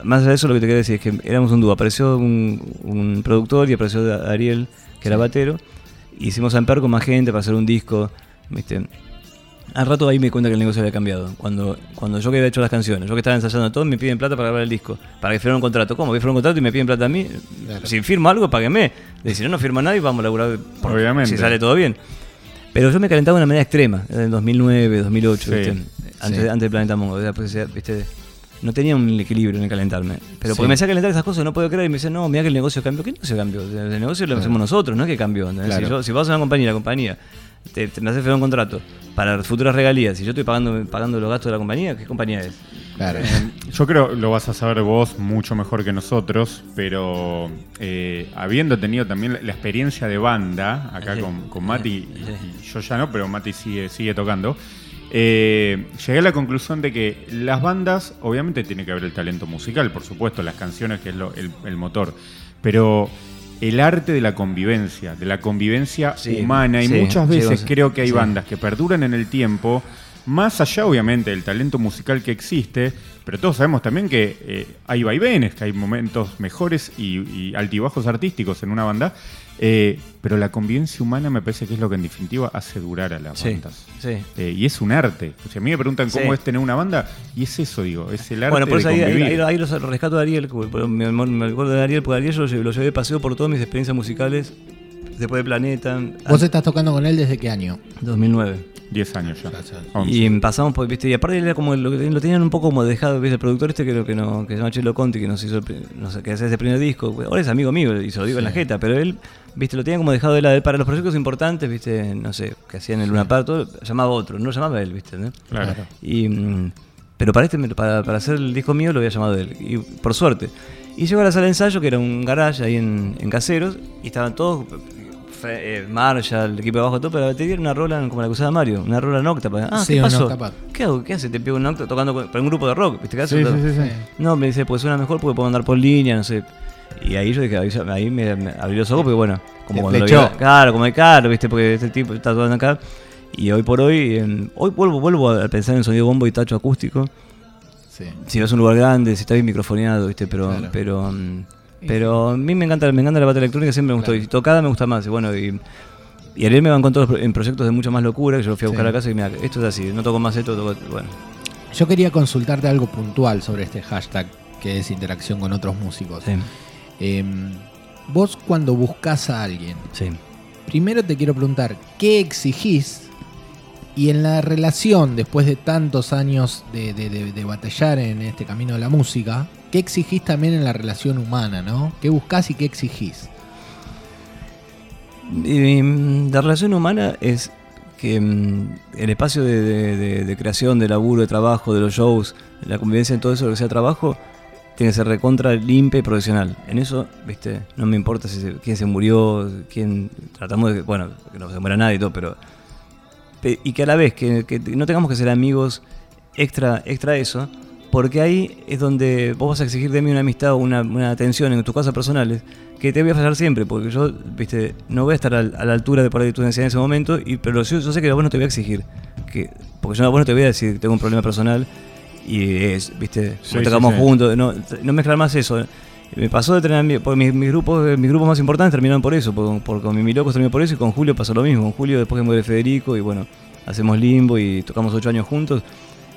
más allá de eso lo que te quería decir es que éramos un dúo. Apareció un, un productor y apareció Ariel, que era batero. Hicimos Amper con más gente para hacer un disco. ¿viste? Al rato ahí me di cuenta que el negocio había cambiado. Cuando, cuando yo que había hecho las canciones, yo que estaba ensayando todo, me piden plata para grabar el disco. Para que firme un contrato. ¿Cómo? Que firme un contrato y me piden plata a mí. Claro. Si firmo algo, páguenme. Y si no, no firma nadie, vamos a laburar. por- Obviamente. Si sale todo bien. Pero yo me calentaba de una manera extrema, en 2009, 2008, Sí. ¿viste? Antes, Sí. antes de Planeta Mongo. sea, pues, ¿viste? No tenía un equilibrio en el calentarme. Pero Sí. porque me hacía calentar esas cosas, no puedo creer. Y me decían, no, mira que el negocio cambió. ¿Qué negocio cambió? El negocio lo Claro. hacemos nosotros, no es que cambió. Claro. Si, yo- si vas a una compañía, la compañía te, te me hace firmar un contrato para futuras regalías y yo estoy pagando, pagando los gastos de la compañía, ¿qué compañía es? Claro. Yo creo lo vas a saber vos mucho mejor que nosotros, pero eh, habiendo tenido también la, la experiencia de banda acá Sí. con, con Mati, y, Sí. y yo ya no, pero Mati sigue, sigue tocando, eh, llegué a la conclusión de que las bandas, obviamente tiene que haber el talento musical, por supuesto, las canciones que es lo- el, el motor, pero el arte de la convivencia, de la convivencia Sí, humana, y sí, muchas veces creo que hay bandas que perduran en el tiempo, más allá obviamente del talento musical que existe, pero todos sabemos también que eh, hay vaivenes, que hay momentos mejores y, y altibajos artísticos en una banda, eh, pero la convivencia humana me parece que es lo que en definitiva hace durar a las Sí, bandas. sí. Eh, y es un arte. O sea, a mí me preguntan cómo Sí. es tener una banda, y es eso, digo, es el arte Bueno, por eso de ahí, ahí, ahí- los rescato de Ariel, porque me, me acuerdo de Ariel, porque Ariel yo lo llevé, lo llevé de paseo por todas mis experiencias musicales, después de Planeta, ¿Vos estás tocando con él desde qué año? 2009. 10 años ya. Ya, ya. 11. Y pasamos por, viste, y aparte él era como lo, que- lo tenían un poco como dejado, viste, el productor este que lo que no, que se llama Chelo Conti, que nos hizo el no sé, que hace ese primer disco, ahora es amigo mío y se lo digo en la jeta, pero él, viste, lo tenía como dejado de lado. Él Para los proyectos importantes, viste, no sé, que hacían el Luna Park, todo, llamaba a otro, no lo llamaba él, viste, ¿no? Claro. Y, mm, pero para, este, para, para hacer el disco mío lo había llamado él, y por suerte. Y llegó a la sala de ensayo, que era un garage ahí en, en Caseros, y estaban todos, eh, Marshall, el equipo de abajo, todo, pero la batería era una rola como la que usaba Mario, una rola nocta. para- Ah, Sí, ¿qué pasó? ¿Qué hago? ¿Qué hace? Te pego un octa tocando con- para un grupo de rock, ¿viste qué hace? Sí, sí, sí, sí. No, me dice, pues suena mejor porque puedo andar por línea, no sé. Y ahí yo dije, ahí, me, me abrí los ojos porque bueno, como Te cuando lo vi- claro, como de caro, viste, porque este tipo está todo acá. Y hoy por hoy, em, hoy vuelvo, vuelvo a pensar en sonido bombo y tacho acústico. Sí. Si vas a un lugar grande, si está bien microfoneado, viste, pero, Claro. pero, mm, Pero a mí me encanta, me encanta la bata electrónica, siempre me gustó. Claro. Y tocada me gusta más. Y bueno, y, y Ariel me van con todos en proyectos de mucha más locura. Que yo lo fui a buscar Sí. a casa y mira, esto es así, no toco más esto, toco. Bueno, Yo quería consultarte algo puntual sobre este hashtag, que es interacción con otros músicos. sí, Em, vos cuando buscas a alguien, sí. primero te quiero preguntar, ¿qué exigís? Y en la relación, después de tantos años de, de- de- batallar en este camino de la música, ¿qué exigís también en la relación humana, no? ¿Qué buscás y qué exigís? Mm, la relación humana es que mm, el espacio de creación, de laburo, de trabajo, de los shows, la convivencia en todo eso, lo que sea trabajo, tiene que ser recontra, limpia y profesional. En eso, viste, no me importa si se- quién se murió, quién. Tratamos de que, bueno, que no se muera nadie y todo, pero. Pe- Y que a la vez, que, que no tengamos que ser amigos extra, extra eso, porque ahí es donde vos vas a exigir de mí una amistad o una, una atención en tus cosas personales que te voy a fallar siempre, porque yo, viste, no voy a estar al- a, la altura de ahí tu necesidad en ese momento, y, pero yo, yo sé que a vos no te voy a exigir, que, porque yo a vos no te voy a decir que tengo un problema personal y es, viste, Sí, no sí, tocamos sí. juntos, no, no mezclar más eso. Me pasó de tener porque mis, mis grupos, mis grupos más importantes terminaron por eso, porque, porque con mi locos terminó por eso y con Julio pasó lo mismo. Con Julio después que muere Federico y bueno, hacemos limbo y tocamos ocho años juntos.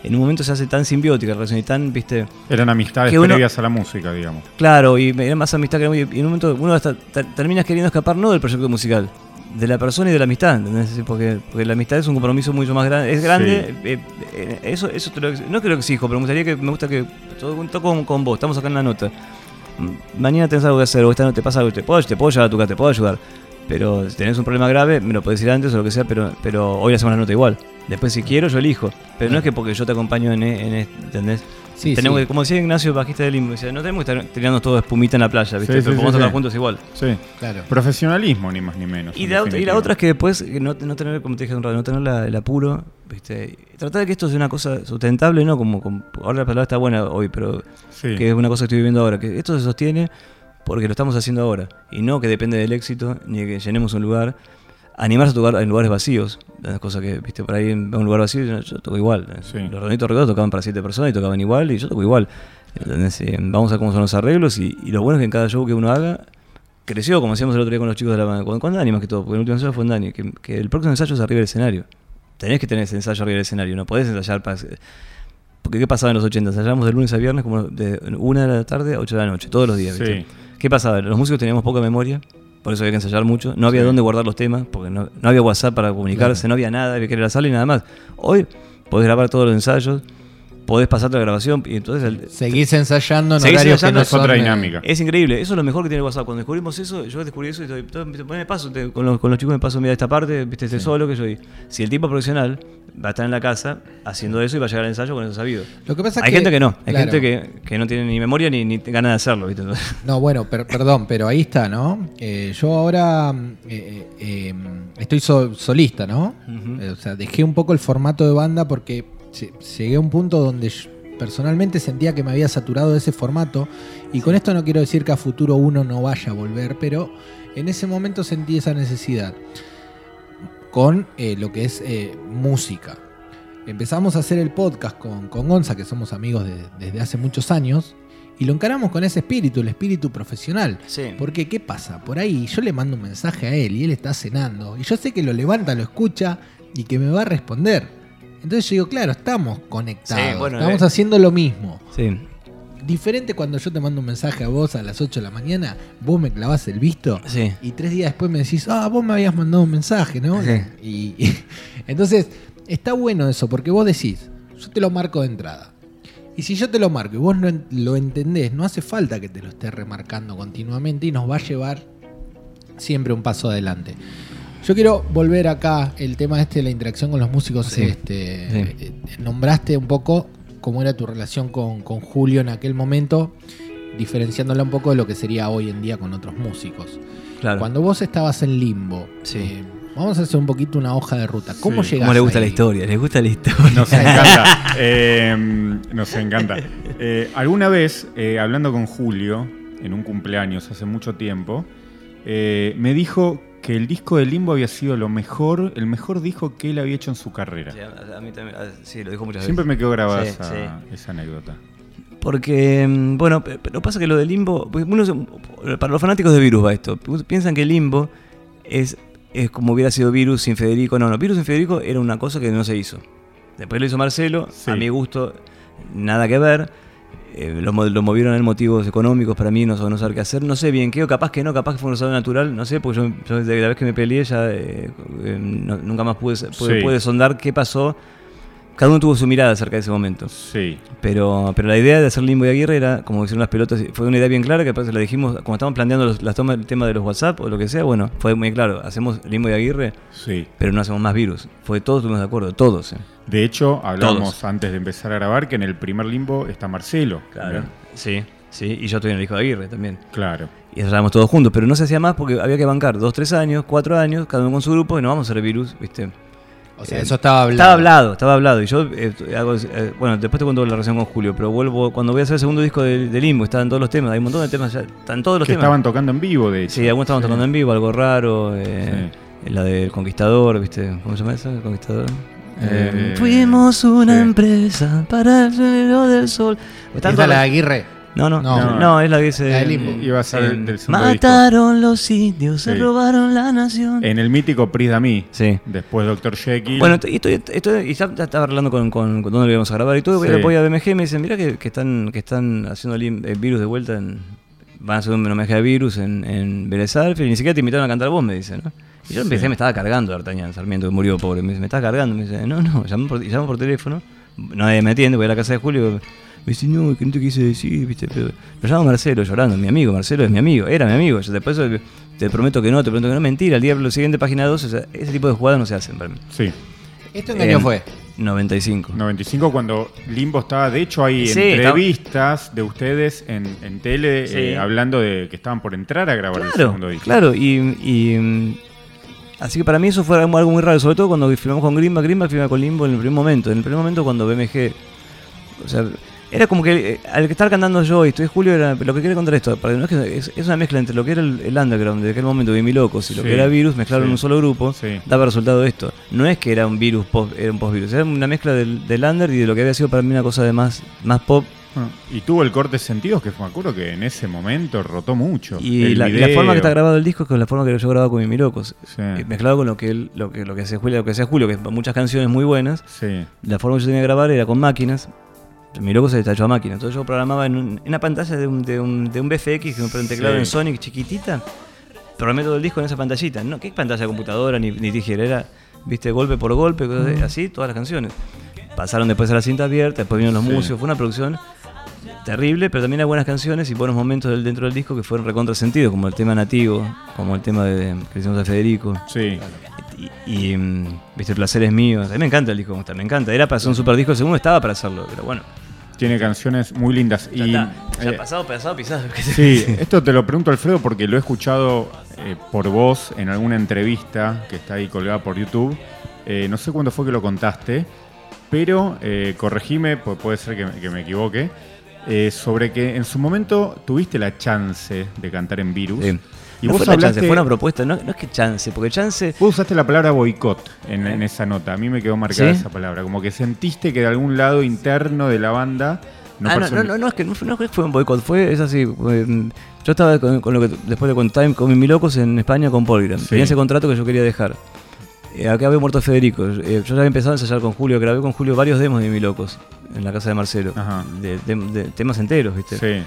En un momento se hace tan simbiótica la relación y tan, viste, Eran amistades Que uno- previas a la música, digamos. Claro, y era más amistad que y en un momento uno hasta ter- terminas queriendo escapar no del proyecto musical, de la persona y de la amistad, ¿entendés? Sí, Porque, porque la amistad es un compromiso mucho más grande. Es grande, eh, eh, eso, eso te lo no que lo exijo, pero me gustaría que me gusta que todo toco con, con vos, estamos acá en la nota. Mañana tenés algo que hacer, o esta no te pasa algo, te puedo, te puedo llevar a tu casa, te puedo ayudar. Pero si tenés un problema grave, me lo podés decir antes o lo que sea, pero, pero hoy la nota igual. Después si quiero, yo elijo. Pero no es que porque yo te acompaño en, en, ¿entendés? Sí, tenemos sí. que, como decía Ignacio, bajista de Limbo, decía, no tenemos que estar tirando todo espumita en la playa, ¿viste? Sí, sí, Pero sí, podemos tocar sí. juntos igual. Sí. Claro. Profesionalismo, ni más ni menos. Y la, otra- y la definitiva. otra es que después eh, no, no tener, como te dije un rato, no tener la- el apuro, ¿viste? Tratar de que esto sea una cosa sustentable, ¿no? Como, como- ahora la palabra está buena hoy, pero Sí. que es una cosa que estoy viviendo ahora, que esto se sostiene porque lo estamos haciendo ahora, y no que depende del éxito, ni de que llenemos un lugar. Animarse a tocar en lugares vacíos, las cosas que, viste, por ahí en un lugar vacío, yo, yo toco igual. Sí. Los redonditos recordados tocaban para siete personas y tocaban igual, y yo toco igual. Eh, Vamos a ver cómo son los arreglos, y, y lo bueno es que en cada show que uno haga, creció, como decíamos el otro día con los chicos de la banda, con, con Dani más que todo, porque el último ensayo fue en Dani, que, que el próximo ensayo es arriba del escenario. Tenés que tener ese ensayo arriba del escenario, no podés ensayar para... Porque ¿qué pasaba en los 80? Ensayábamos de lunes a viernes como de 1 de la tarde a 8 de la noche, todos los días. ¿viste? Sí. ¿Qué pasaba? Los músicos teníamos poca memoria, por eso había que ensayar mucho. No había Sí. dónde guardar los temas, porque no, no había WhatsApp para comunicarse, no había nada, había que ir a la sala y nada más. Hoy podés grabar todos los ensayos, podés pasarte la grabación y entonces el- Seguís ensayando en Seguís horarios que no es otra son, eh, dinámica. es increíble, eso es lo mejor que tiene WhatsApp. Cuando descubrimos eso, yo descubrí eso y estoy, todo- me paso, te- con, los, con los chicos me paso, mira, esta parte, viste, este solo que yo di. Si el tipo profesional va a estar en la casa haciendo eso y va a llegar al ensayo con eso sabido. Lo que pasa hay que- gente que no, hay claro. gente que, que no tiene ni memoria ni, ni ganas de hacerlo, ¿viste? [laughs] No, bueno, per- perdón, pero ahí está, ¿no? Eh, yo ahora eh, eh, estoy so- solista, ¿no? Ujú. Eh, o sea, dejé un poco el formato de banda porque lle- llegué a un punto donde yo personalmente sentía que me había saturado de ese formato. Y con esto no quiero decir que a futuro uno no vaya a volver, pero en ese momento sentí esa necesidad con eh, lo que es eh, música. Empezamos a hacer el podcast con, con Gonza, que somos amigos de- desde hace muchos años, y lo encaramos con ese espíritu, el espíritu profesional. sí. Porque, ¿qué pasa? Por ahí yo le mando un mensaje a él y él está cenando. Y yo sé que lo levanta, lo escucha y que me va a responder. Entonces yo digo, claro, estamos conectados. Sí, bueno, estamos eh. haciendo lo mismo. Sí. Diferente cuando yo te mando un mensaje a vos a las 8 de la mañana, vos me clavás el visto Sí. y tres días después me decís, ah, vos me habías mandado un mensaje, ¿no? Sí. Y, y- [laughs] entonces, está bueno eso, porque vos decís, yo te lo marco de entrada. Y si yo te lo marco y vos no lo entendés, no hace falta que te lo estés remarcando continuamente y nos va a llevar siempre un paso adelante. Yo quiero volver acá el tema este de la interacción con los músicos. Sí. Este, Sí. eh, nombraste un poco cómo era tu relación con, con Julio en aquel momento, diferenciándola un poco de lo que sería hoy en día con otros músicos. Claro. Cuando vos estabas en limbo, Sí. eh, vamos a hacer un poquito una hoja de ruta. ¿Cómo Sí. llegaste? ¿Cómo le gusta la historia? ¿Les gusta la historia? Nos encanta. [laughs] eh, nos encanta. Eh, alguna vez, eh, hablando con Julio, en un cumpleaños hace mucho tiempo, eh, me dijo que el disco de Limbo había sido lo mejor, el mejor disco que él había hecho en su carrera. Sí, a, a mí también, a- sí, lo dijo muchas Siempre veces. me quedó grabada Sí, esa, sí. esa anécdota. Porque, mm, bueno, pe- pero pasa que lo de Limbo, porque uno para los fanáticos de Virus va esto, piensan que Limbo es, es como hubiera sido Virus sin Federico. No, no, Virus sin Federico era una cosa que no se hizo. Después lo hizo Marcelo, a mi gusto, nada que ver. Eh, lo, lo movieron en motivos económicos para mí, no, no saber qué hacer. No sé bien qué, o capaz que no, capaz que fue un resultado natural, no sé, porque yo, yo desde la vez que me peleé ya eh, eh, no- nunca más pude, pude, Sí. pude sondar qué pasó. Cada uno tuvo su mirada acerca de ese momento. Sí. Pero, pero la idea de hacer Limbo y Aguirre era, como hicieron las pelotas, fue una idea bien clara que después la dijimos, como estábamos planteando los, las tomas, el tema de los WhatsApp o lo que sea, bueno, fue muy claro, hacemos Limbo y Aguirre, Sí. pero no hacemos más virus. Fue todos estuvimos de acuerdo, todos. eh. De hecho, hablamos Todos. antes de empezar a grabar que en el primer limbo está Marcelo. Bien. Sí, sí, y yo estoy en el hijo de Aguirre también. Claro. Y estábamos todos juntos, pero no se hacía más porque había que bancar dos, tres años, cuatro años, cada uno con su grupo, y no vamos a hacer virus, ¿viste? O sea, Eh, eso estaba hablado. Estaba hablado, estaba hablado. Y yo eh, hago, eh, bueno, después te cuento la relación con Julio, pero vuelvo, cuando voy a hacer el segundo disco de, de Limbo, estaban todos los temas, hay un montón de temas ya, están todos los que temas. estaban tocando en vivo, de hecho. Sí, algunos estaban tocando en vivo, algo raro, eh, la del Conquistador, ¿viste? ¿Cómo se llama esa? El Conquistador. Eh, Fuimos una sí. empresa para el suelo del sol. ¿Esta Están es la Aguirre? No, no, No. no, no, es la que dice. La de Limbo. Iba a ser del segundo disco. Mataron los indios, se robaron la nación. En el mítico Pris Dami. Sí. Después Dr. Jekyll. Bueno, y estoy, estoy- y ya ya estaba hablando con, con, con dónde lo íbamos a grabar y todo. Voy, a- Sí. voy a BMG y me dicen, mira que, que están, que están haciendo lim- eh, virus de vuelta en. Van a hacer un homenaje a virus en, en Vélez y ni siquiera te invitaron a cantar vos, me dicen, ¿no? Y yo empecé, Sí. me estaba cargando D'Artagnan Sarmiento, que murió pobre. Me dice, me estaba cargando. Me dice, no, no, llamó por, llamo por teléfono. Nadie me atiende, voy a la casa de Julio. Me dice, no, que no te quise decir, viste. Pero lo llamo Marcelo llorando, mi amigo. Marcelo es mi amigo, era mi amigo. Yo después te prometo que no, te prometo que no. Mentira, el día lo siguiente, página 2, o sea, ese tipo de jugadas no se hacen para mí. Sí. ¿Esto en qué año fue? 95. 95 cuando Limbo estaba, de hecho hay Sí, entrevistas de ustedes en, en tele Sí. eh, hablando de que estaban por entrar a grabar el segundo disco. claro, y, y, mm, así que para mí eso fue algo algo muy raro, sobre todo cuando filmamos con Grimba, Grimba filma con Limbo en el primer momento, en el primer momento cuando BMG, o sea, era como que eh, al que estar cantando yo y estoy Julio, era, lo que quiero contar esto, para que no es, que es, es una mezcla entre lo que era el, el underground de aquel momento de Mi Locos y lo Sí, que era Virus, mezclaron sí. en un solo grupo, Sí. daba resultado esto. No es que era un virus post, era un post-virus, era una mezcla del, del under y de lo que había sido para mí una cosa de más, más pop Ah, Y tuvo el corte de sentidos que me acuerdo que en ese momento rotó mucho. Y la, forma que está grabado el disco es con la forma que yo grababa con mi Mirocos. Sí. Eh, Mezclado con lo que él, lo que lo que hacía Julio, lo que hacía Julio, que es muchas canciones muy buenas. La forma que yo tenía que grabar era con máquinas. Mi loco se hecho a máquina. Entonces yo programaba en, un- en una pantalla de un, de un, de un BFX, es un teclado Sí. en Sonic chiquitita. Programé todo el disco en esa pantallita. No, ¿qué pantalla de computadora ni, ni tijera? Era, viste, golpe por golpe, cosas de- así, todas las canciones. Pasaron después a la cinta abierta, después vinieron los Sí. músicos. Fue una producción terrible, pero también hay buenas canciones y buenos momentos del- dentro del disco que fueron recontrasentidos, como el tema nativo, como el tema de, que hicimos a Federico. Sí. Y, y, mm, viste, el placer es mío. A mí me encanta el disco me encanta. Era para hacer un super disco, segundo estaba para hacerlo, pero bueno. Tiene canciones muy lindas. Ya y, está. Ya eh, pasado, pasado, pisado. Sí, [laughs] esto te lo pregunto Alfredo porque lo he escuchado eh, por vos en alguna entrevista que está ahí colgada por YouTube. Eh, no sé cuándo fue que lo contaste, pero eh, corregime, pu- puede ser que, me- que me equivoque, eh, sobre que en su momento tuviste la chance de cantar en Virus. Sí. Y no vos fue una hablaste, chance, fue una propuesta. No, no es que chance, porque chance. vos usaste la palabra boicot en, en esa nota. A mí me quedó marcada ¿Sí? esa palabra. Como que sentiste que de algún lado interno de la banda no ah, no, no, no, no, es que no fue, fue- un boicot, fue, es así. fue, mm, yo estaba con, con lo que después de con Time, con mi locos en España con Polygram. Sí. Tenía ese contrato que yo quería dejar. Eh, acá había muerto Federico. Eh, yo ya había empezado a ensayar con Julio, grabé con Julio varios demos de mi locos en la casa de Marcelo. De- de temas enteros, ¿viste? Sí.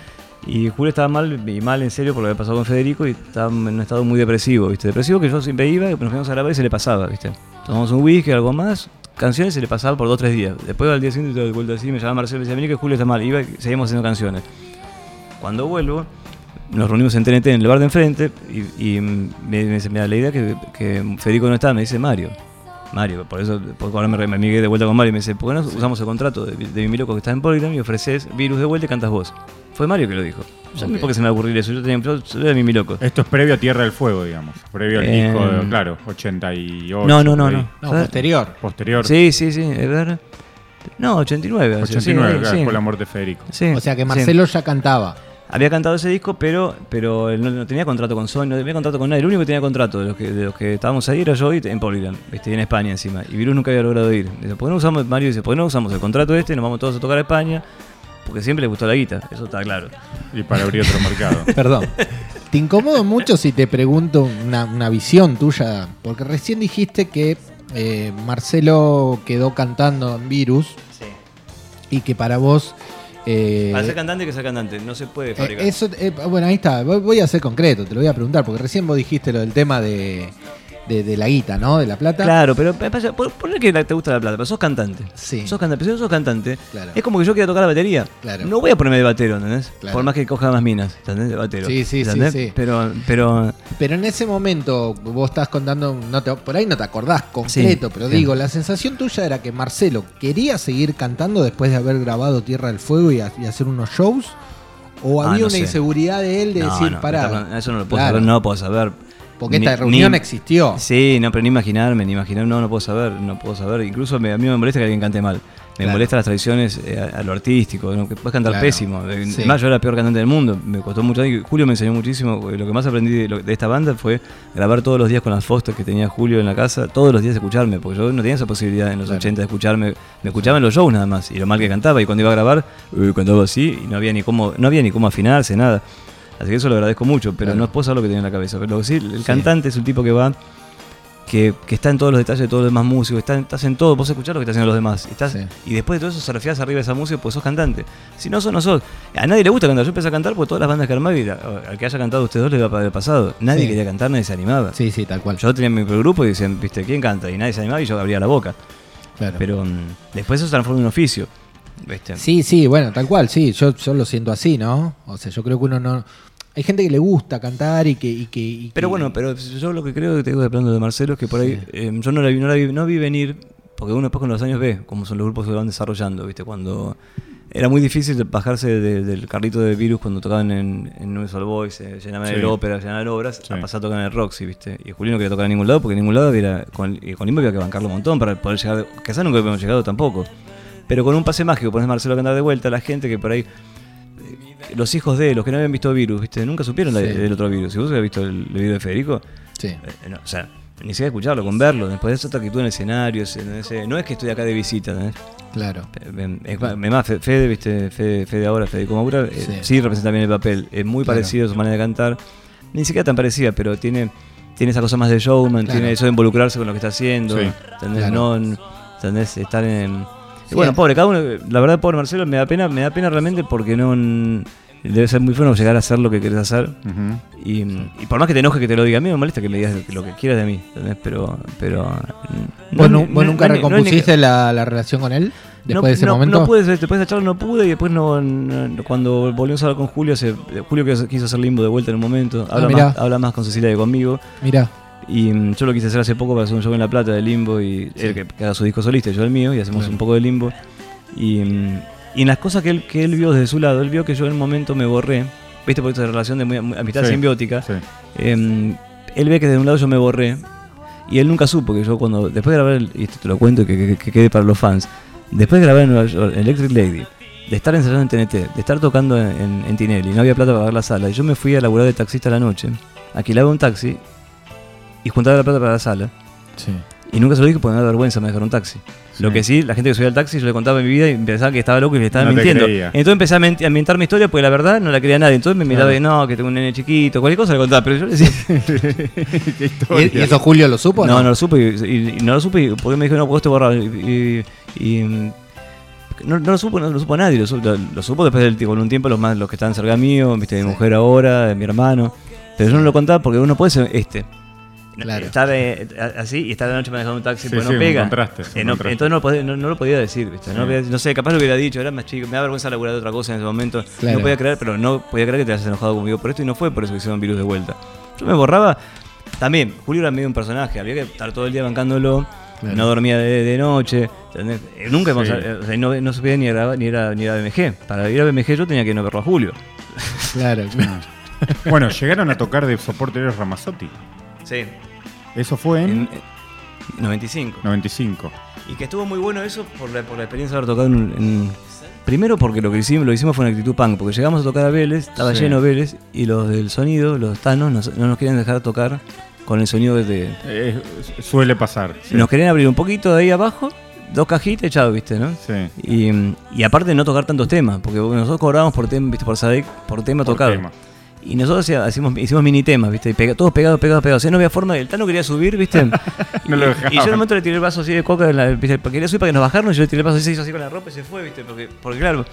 Y Julio estaba mal, y mal en serio por lo que había pasado con Federico y estaba en un estado muy depresivo, ¿viste? Depresivo que yo siempre iba, nos fuimos a grabar y se le pasaba, ¿viste? Tomamos un whisky, algo más, canciones se le pasaba por dos o tres días. Después al día siguiente de vuelta así, me llamaba Marcelo y me decía, mira que Julio está mal, iba y seguimos haciendo canciones. Cuando vuelvo, nos reunimos en TNT en el bar de enfrente y, me, me la idea que, que Federico no está, me dice Mario. Mario, por eso porque ahora me, me amigué de vuelta con Mario y me dice, ¿por qué no usamos el contrato de, de mi loco que está en Polygram y ofreces virus de vuelta y cantas vos? Fue Mario que lo dijo. Yo no sé Ok. por qué se me va a ocurrir eso. Yo tenía yo, yo era mi loco. Esto es previo a Tierra del Fuego, digamos. Previo al Eh, disco, de- claro, 88. No, no, no, por no. No, posterior. Posterior. Sí, sí, sí. A ver. No, 89. así, 89, sí, claro, sí. después la muerte de Federico. Sí, O sea que sí. Marcelo ya cantaba. Había cantado ese disco, pero, pero él no, no tenía contrato con Sony, no tenía contrato con nadie. El único que tenía contrato de los que, de los que estábamos ahí era yo y en Polygram, ¿viste? y en España encima. Y Virus nunca había logrado ir. Dice, ¿por qué no usamos, Mario dice, ¿por qué no usamos el contrato este? Nos vamos todos a tocar a España. porque siempre le gustó la guita, eso está claro. Y para abrir otro mercado. [laughs] Perdón. ¿Te incomodo mucho si te pregunto una, una visión tuya? Porque recién dijiste que eh, Marcelo quedó cantando en Virus y que para vos... eh, Para ser cantante que ser cantante, no se puede eh, fabricar. eso, eh, bueno, ahí está. Voy voy a ser concreto, te lo voy a preguntar, porque recién vos dijiste lo del tema de, de, de la guita, ¿no? De la plata. Claro, pero ponle que te gusta la plata, pero sos cantante. Sí. Sos cantante, pero si no sos cantante, Claro. es como que yo quiera tocar la batería. Claro. No voy a ponerme de batero, ¿entendés? Claro. Por más que coja más minas, ¿entendés? De batero. Sí, sí, sí, ¿entendés? sí. Pero, pero Pero en ese momento vos estás contando, no te- por ahí no te acordás completo, Sí, pero sí. digo, la sensación tuya era que Marcelo quería seguir cantando después de haber grabado Tierra del Fuego y, ha- y hacer unos shows, o Ah, había no una sé. inseguridad de él de no, decir, no, pará. eso no lo puedo saber, no lo puedo saber. Porque Ni- esta reunión ni- existió. Sí, no, pero ni imaginarme, ni imaginar, no, no puedo saber, no puedo saber. Incluso me- a mí me molesta que alguien cante mal. Me Claro. molestan las tradiciones eh, a, a lo artístico, ¿no? que puedes cantar Claro. pésimo. Eh, Sí. Además, yo era el peor cantante del mundo, me costó mucho. Julio me enseñó muchísimo. porque Lo que más aprendí de, lo- de esta banda fue grabar todos los días con las Foster que tenía Julio en la casa, todos los días escucharme, porque yo no tenía esa posibilidad en los Claro. 80 de escucharme. Me escuchaba en los shows nada más, y lo mal que cantaba. Y cuando iba a grabar, eh, cantaba así, y no había ni cómo, no había ni cómo afinarse, nada. Así que eso lo agradezco mucho, pero Claro. no puedo saber lo que tenía en la cabeza. Pero sí, el cantante es un tipo que va que, que está en todos los detalles de todos los demás músicos, está, estás en todo, vos escuchás lo que están haciendo los demás. Estás, Sí. Y después de todo eso surfeás arriba de esa música, pues sos cantante. Si no sos, no sos. A nadie le gusta cantar. Yo empecé a cantar porque todas las bandas que armaba, y al que haya cantado ustedes dos le iba a haber pasado. Nadie Sí. quería cantar, nadie se animaba. Sí, sí, tal cual. Yo tenía mi grupo y decían, viste, ¿quién canta? Y nadie se animaba y yo abría la boca. Claro. Pero mm, después eso se transforma en un oficio. ¿Viste? Sí, sí, bueno, tal cual, sí, yo, yo lo siento así, ¿no? O sea, yo creo que uno no... Hay gente que le gusta cantar y que... y que- y Pero que- bueno, pero yo lo que creo que te digo de plano de Marcelo es que por ahí eh, yo no la vi, no la vi, no vi venir, porque uno después con los años ve cómo son los grupos que van desarrollando, ¿viste? Cuando era muy difícil bajarse de- del carrito de virus cuando tocaban en, en Universal Boys, eh, llenaban Sí. el ópera, llenaban obras, Sí. a pasar a tocar en el Roxy, ¿viste? Y Julio no quería tocar en ningún lado porque en ningún lado había, con, y con Limbo había que bancarlo un montón para poder llegar, quizás nunca habíamos llegado tampoco. Pero con un pase mágico pones Marcelo a cantar de vuelta, la gente que por ahí eh, los hijos de los que no habían visto virus, ¿viste? Nunca supieron Sí. del otro virus. Si vos habías visto el, el video de Federico, Sí. eh, no, o sea, ni siquiera escucharlo, con verlo. Después de eso, otra actitud en el escenario. ese- no es que estoy acá de visita, ¿entendés? Claro. Eh, Es más, Fede, ¿viste? Fede, Fede ahora, Federico Maura, eh, Sí. representa bien el papel. Es muy Claro. parecido a su manera de cantar. Ni siquiera tan parecida, pero tiene, tiene esa cosa más de showman, Claro. tiene eso de involucrarse con lo que está haciendo. Sí. ¿entendés? Claro. No, en- ¿entendés? Estar en. Y bueno, pobre, cada uno, la verdad, pobre Marcelo, me da pena, me da pena realmente porque no. Debe ser muy bueno llegar a hacer lo que querés hacer. Y, y por más que te enoje que te lo diga a mí, me molesta que me digas lo que quieras de mí, ¿entendés? Pero, pero ¿Vos, no- nu- vos no- nunca no- recompusiste la, la relación con él después no, de ese momento? No pude, después de esa charla no pude y después no, cuando volvimos a hablar con Julio, se- Julio quiso hacer limbo de vuelta en un momento, habla, Ah, mirá. más, habla más con Cecilia que conmigo Mira, y mm, yo lo quise hacer hace poco para hacer un show en La Plata de limbo y él que, que haga su disco solista y yo el mío y hacemos Claro. un poco de limbo y, mm, y en las cosas que él, que él vio desde su lado, él vio que yo en un momento me borré, viste por esta relación de muy- muy- amistad Sí, simbiótica, sí. eh, él ve que de un lado yo me borré y él nunca supo que yo cuando después de grabar el- y esto te lo cuento que, que- que quede para los fans después de grabar en Nueva York, Electric Lady de estar ensayando en TNT de estar tocando en, en, en Tinelli no había plata para pagar la sala y yo me fui a laburar de taxista a la noche alquilaba un taxi y juntaba la plata para la sala sí. y nunca se lo dije porque me da vergüenza manejar un taxi lo que sí, la gente que subía al taxi, yo le contaba mi vida y pensaba que estaba loco y le estaba No mintiendo. creía. Entonces empecé a, a inventar mi historia porque la verdad no la quería nadie. Entonces me miraba Claro. y no, que tengo un nene chiquito, cualquier cosa le contaba. Pero yo le decía, [laughs] Qué ¿Y, eso Julio lo supo? o no, no lo supe. Y, y- y no lo supe y- porque me dijo, no, porque esto borrado. Y, y- y, no, no lo supo, no lo supo nadie. Lo, su- lo- lo supo después del tiempo, con un tiempo los más los que estaban cerca mío, viste, mi Sí. mujer ahora, mi hermano. Pero yo no lo contaba porque uno puede ser este. Claro. Así y estar de noche manejando un taxi Sí, porque sí, no un pega. contraste, es un Eh, no- contraste. entonces no lo, podía, no, no lo podía decir, ¿viste? No, Sí. podía- no sé, capaz lo hubiera dicho, era más chico, me da vergüenza laburar de otra cosa en ese momento. Claro. No podía creer, pero no podía creer que te hayas enojado conmigo por esto y no fue por eso que hicieron virus de vuelta. Yo me borraba. También, Julio era medio un personaje, había que estar todo el día bancándolo. Claro. No dormía de, de noche. ¿entendés? Eh, Nunca Sí. íbamos a- o sea, no, no ni grabar ni ir a, ni ir a BMG. Para ir a BMG yo tenía que no verlo a Julio. Claro, claro. [laughs] Bueno, llegaron a tocar de soporte Ramazzotti. Sí. Eso fue en, En, en 95. 95. Y que estuvo muy bueno eso por la, por la experiencia de haber tocado en, en- Primero porque lo que hicimos, lo hicimos fue una actitud punk, porque llegamos a tocar a Vélez, estaba Sí. lleno Vélez, y los del sonido, los tanos, nos- no nos querían dejar tocar con el sonido de... Eh, suele pasar. sí. Nos querían abrir un poquito de ahí abajo, dos cajitas y chao, ¿viste? ¿no? Sí. Y, y aparte no tocar tantos temas, porque nosotros cobrábamos por tema, ¿viste? Por, Sadek, por tema Por tocado. tema. Y nosotros hacía- hacíamos, hicimos mini temas, ¿viste? Y pega- todos pegados, pegados, pegados. O sea, no había forma, el Tano quería subir, ¿viste? [laughs] No lo Y- dejaban. Y yo en un momento le tiré el vaso así de coca, en la, ¿viste? quería subir para que nos bajaron, y yo le tiré el vaso así, se hizo así con la ropa y se fue, ¿viste? Porque, porque claro,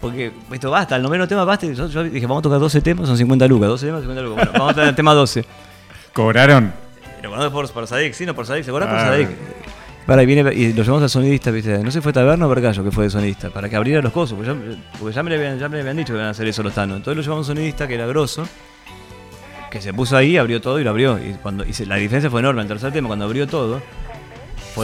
porque esto basta, el noveno tema basta. Yo, yo dije, vamos a tocar 12 temas, son 50 lucas, 12 temas, 50 lucas. Bueno, vamos a tocar el tema 12. [laughs] ¿Cobraron? Pero es por, por Sadik, sí, no por Sadik, se cobra por Ah. Sadik. Para, y, viene, y lo llevamos al sonidista, ¿viste? No sé fue Taberna o Vergallo que fue de sonidista, para que abriera los cosos, porque ya, me, habían, ya me habían dicho que iban a hacer eso los tanos. Entonces lo llevamos a un sonidista que era grosso, que se puso ahí, abrió todo y lo abrió. Y, cuando, la diferencia fue enorme. El tercer tema, cuando abrió todo,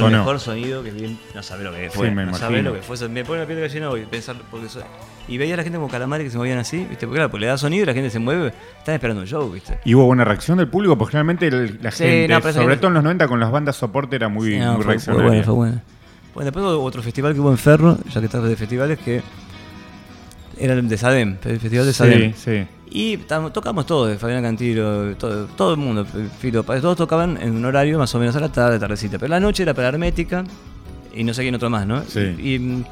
fue el mejor sonido que bien. No sabe lo que fue. Sí, me no imagino. lo que fue. Me pone la piel de gallina hoy pensar. Porque so- y veía a la gente como calamares que se movían así, ¿viste? Porque claro, pues le da sonido y la gente se mueve. Están esperando un show, ¿viste? ¿Y hubo buena reacción del público? Porque generalmente el- la Sí, gente, no, sobre todo en los 90 con las bandas soporte, era muy, Sí, no, muy fue, bueno, fue bueno. Bueno, después hubo otro festival que hubo en Ferro, ya que estás de festivales, que era el de Sadem, el festival de Sadem. Sí, sí. Y tocamos todos, Fabián Cantilo, todo, todo el mundo, Fito, Páez, todos tocaban en un horario más o menos a la tarde, tardecita. Pero la noche era para Hermética y no sé quién otro más, ¿no? Sí. Y,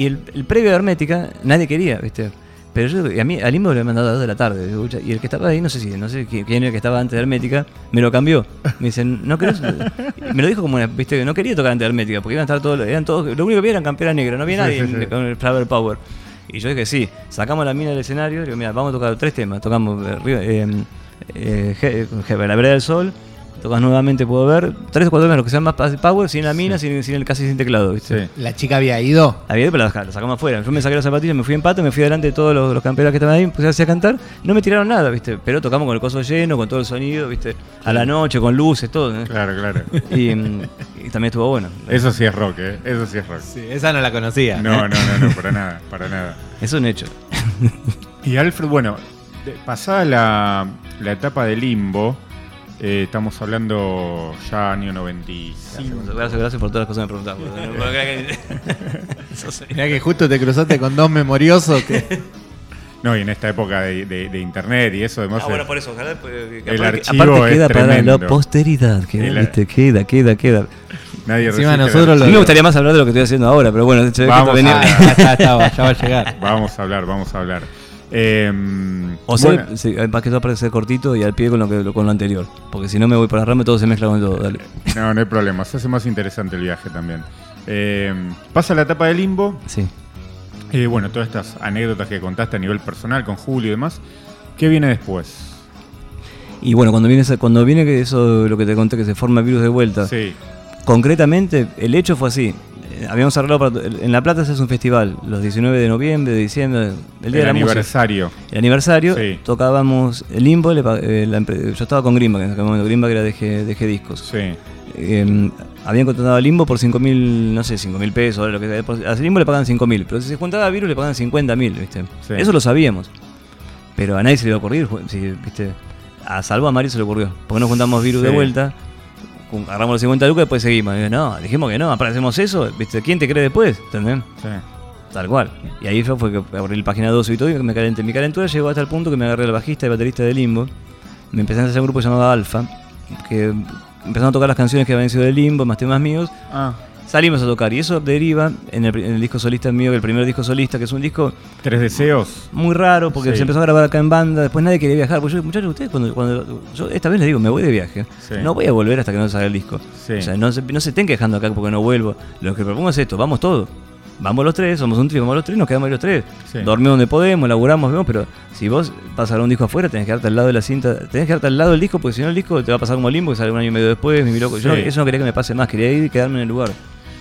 y el, el previo de Hermética nadie quería, ¿viste? Pero yo, a mí, al Limbo le he mandado a las 2 de la tarde. Y el que estaba ahí, no sé si, no sé qui- quién era el que estaba antes de Hermética, me lo cambió. Me dicen, ¿no querés? Me lo dijo como una, viste, no quería tocar antes de Hermética, porque iban a estar todos, eran todos, lo único que había eran camperas negras, no había nadie sí, sí. con el Flower Power. Y yo dije, sí, sacamos la mina del escenario, digo, mira, vamos a tocar tres temas. Tocamos eh, eh, eh, Je- La Vereda del Sol, tocas nuevamente, puedo ver, tres o cuatro temas, lo que sean más power, sin la mina, sin, sin el, casi sin teclado, ¿viste? Sí. La chica había ido. Había ido, pero la, la sacamos afuera. Yo me saqué las zapatillas, me fui en pato, me fui delante de todos los, los campeones que estaban ahí, puse así a cantar. No me tiraron nada, ¿viste? Pero tocamos con el coso lleno, con todo el sonido, ¿viste? A la noche, con luces, todo. ¿eh? Claro, claro. Y, mm, y también estuvo bueno. Eso sí es rock, ¿eh? Eso sí es rock. Sí, esa no la conocía. No, no, no, no, para nada, para nada. Es un hecho. Y Alfred, bueno, pasada la, la etapa de limbo, eh, estamos hablando ya año 95. Gracias, gracias por todas las cosas que me que- [laughs] sí. Mirá que justo te cruzaste con dos memoriosos que. No, y en esta época de, de- de internet y eso, además. Ah, bueno, por eso, ojalá. que El aparte- archivo aparte es queda para tremendo. la posteridad. Queda, El- ¿viste? queda, queda, queda. nadie Encima nosotros la- A lo- mí me gustaría más hablar de lo que estoy haciendo ahora, pero bueno, ve que Vamos a- Ah, [laughs] ya ya va a llegar. Vamos a hablar, vamos a hablar. Eh, O sea, bueno, sí, más que todo para ser cortito y al pie con lo, que, con lo anterior. Porque si no me voy para rama, todo se mezcla con todo. Dale. no, no hay problema, se hace más interesante el viaje también. Eh, pasa la etapa de limbo, Sí. eh, bueno, todas estas anécdotas que contaste a nivel personal con Julio y demás. ¿Qué viene después? Y bueno, cuando viene, cuando viene que eso, lo que te conté, que se forma el virus de vuelta, Sí, concretamente, el hecho fue así. Eh, Habíamos arreglado para- En La Plata se hace un festival, los 19 de noviembre, de diciembre, el día el de la música. aniversario. El aniversario, Sí. tocábamos el limbo, le eh, la yo estaba con Grimba, que en aquel momento Grimba que era de G, de G Discos. Sí, Eh, habían contratado a Limbo por 5 mil, no sé, 5 mil pesos, lo que sea. Por- A Limbo le pagan 5 mil, pero si se juntaba a Virus le pagan 50 mil, ¿viste? Sí. Eso lo sabíamos. Pero a nadie se le iba a ocurrir, ¿viste? A salvo a Mario se le ocurrió. Porque nos juntamos Virus de vuelta, agarramos los 50 lucas y después seguimos. Y yo, no, dijimos que no, aparecemos eso, ¿viste? ¿Quién te cree después? ¿Entendés? sí. Tal cual. Y ahí fue que abrí la página 2 y todo y me calenté. Mi calentura llegó hasta el punto que me agarré el bajista y baterista de Limbo. Me empecé a hacer un grupo llamado Alfa, que empezaron a tocar las canciones que habían sido de Limbo, más temas míos. Ah, Salimos a tocar y eso deriva en el, pri- en el disco solista mío, el primer disco solista, que es un disco tres deseos. muy raro porque Sí. se empezó a grabar acá en banda, después nadie quería viajar. Porque yo, muchachos, ustedes, cuando, cuando yo esta vez les digo, me voy de viaje, Sí. no voy a volver hasta que no salga el disco. Sí. O sea, no se, no se estén quejando acá porque no vuelvo. Lo que propongo es esto, vamos todos. Vamos los tres, somos un trío, vamos los tres, nos quedamos ahí los tres. Sí. Dormimos donde podemos, laburamos, vemos, pero si vos grabar un disco afuera, tenés que quedarte al lado de la cinta, tenés que quedarte al lado del disco, porque si no el disco te va a pasar como limbo, que sale un año y medio después, mi loco. Yo no- eso no quería que me pase más, quería ir y quedarme en el lugar.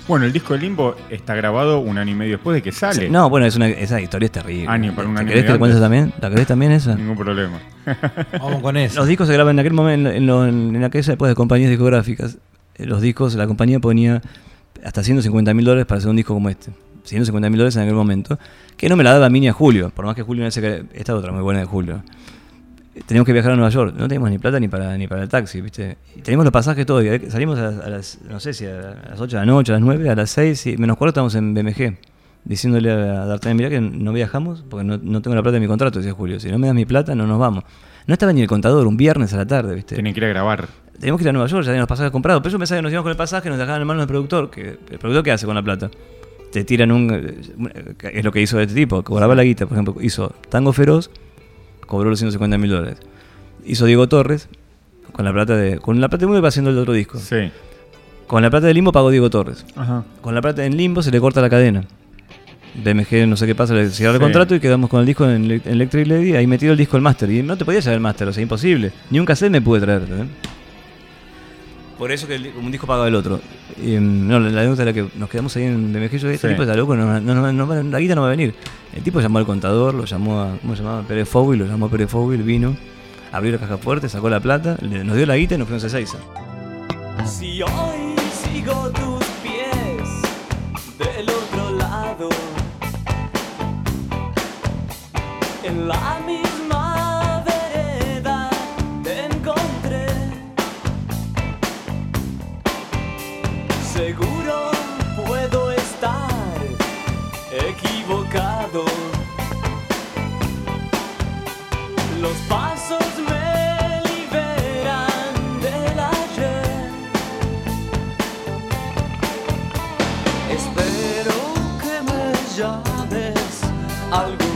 Bueno, el disco de Limbo está grabado un año y medio después de que sale. No, bueno, es una, esa historia es terrible. Año, para un ¿Te año y querés que medio te cuentes también? ¿La querés también esa? Ningún problema. [laughs] Vamos con eso. Los discos se graban en aquel momento, en, lo- en, aquella época de compañías discográficas. Eh, Los discos, la compañía ponía hasta 150 mil dólares para hacer un disco como este. 150 mil dólares en aquel momento. Que no me la daba a mí ni a Julio. Por más que Julio no se Esta otra muy buena de Julio. Teníamos que viajar a Nueva York. No teníamos ni plata ni para, ni para el taxi, ¿viste? Y teníamos los pasajes todo. y Salimos a, a las, no sé si a las 8 de la noche, a las 9, a las 6, y menos cuarto estábamos en BMG. diciéndole a D'Artagnan, mirá que no viajamos porque no, no tengo la plata de mi contrato, decía Julio. Si no me das mi plata, no nos vamos. No estaba ni el contador, un viernes a la tarde, ¿viste? Tienen que ir a grabar. Teníamos que ir a Nueva York, ya teníamos los pasajes comprados. Pero yo pensaba que nos íbamos con el pasaje, nos dejaban en manos del productor. Que, ¿El productor qué hace con la plata? Te tiran un. eh, Es lo que hizo este tipo, cobraba la guita. Por ejemplo, hizo Tango Feroz, cobró los 150 mil dólares. Hizo Diego Torres, con la plata de. Con la plata de Limbo iba haciendo el otro disco. Sí. Con la plata de Limbo pagó Diego Torres. Ajá. Con la plata en Limbo se le corta la cadena. BMG no sé qué pasa, le cierra el Sí. contrato y quedamos con el disco en en Electric Lady, ahí metido el disco el máster. Y no te podías llevar el máster, o sea, imposible. Ni un cassette me pude traer. ¿entendés? Por eso que el un disco pagaba el otro. Y, mm, no, la la anécdota era que nos quedamos ahí en BMG. Yo, este Sí. tipo está loco, no, no, no, no va- la guita no va a venir. El tipo llamó al contador, lo llamó a. ¿Cómo se llamaba? Pérez Fowil, lo llamó a Pérez Fowil, vino, abrió la caja fuerte, sacó la plata, le- nos dio la guita y nos fuimos a Seiza. Si hoy sigo tus pies del otro lado, en la misma Seguro puedo estar equivocado. Los pasos me liberan del ayer. Espero que me llames algún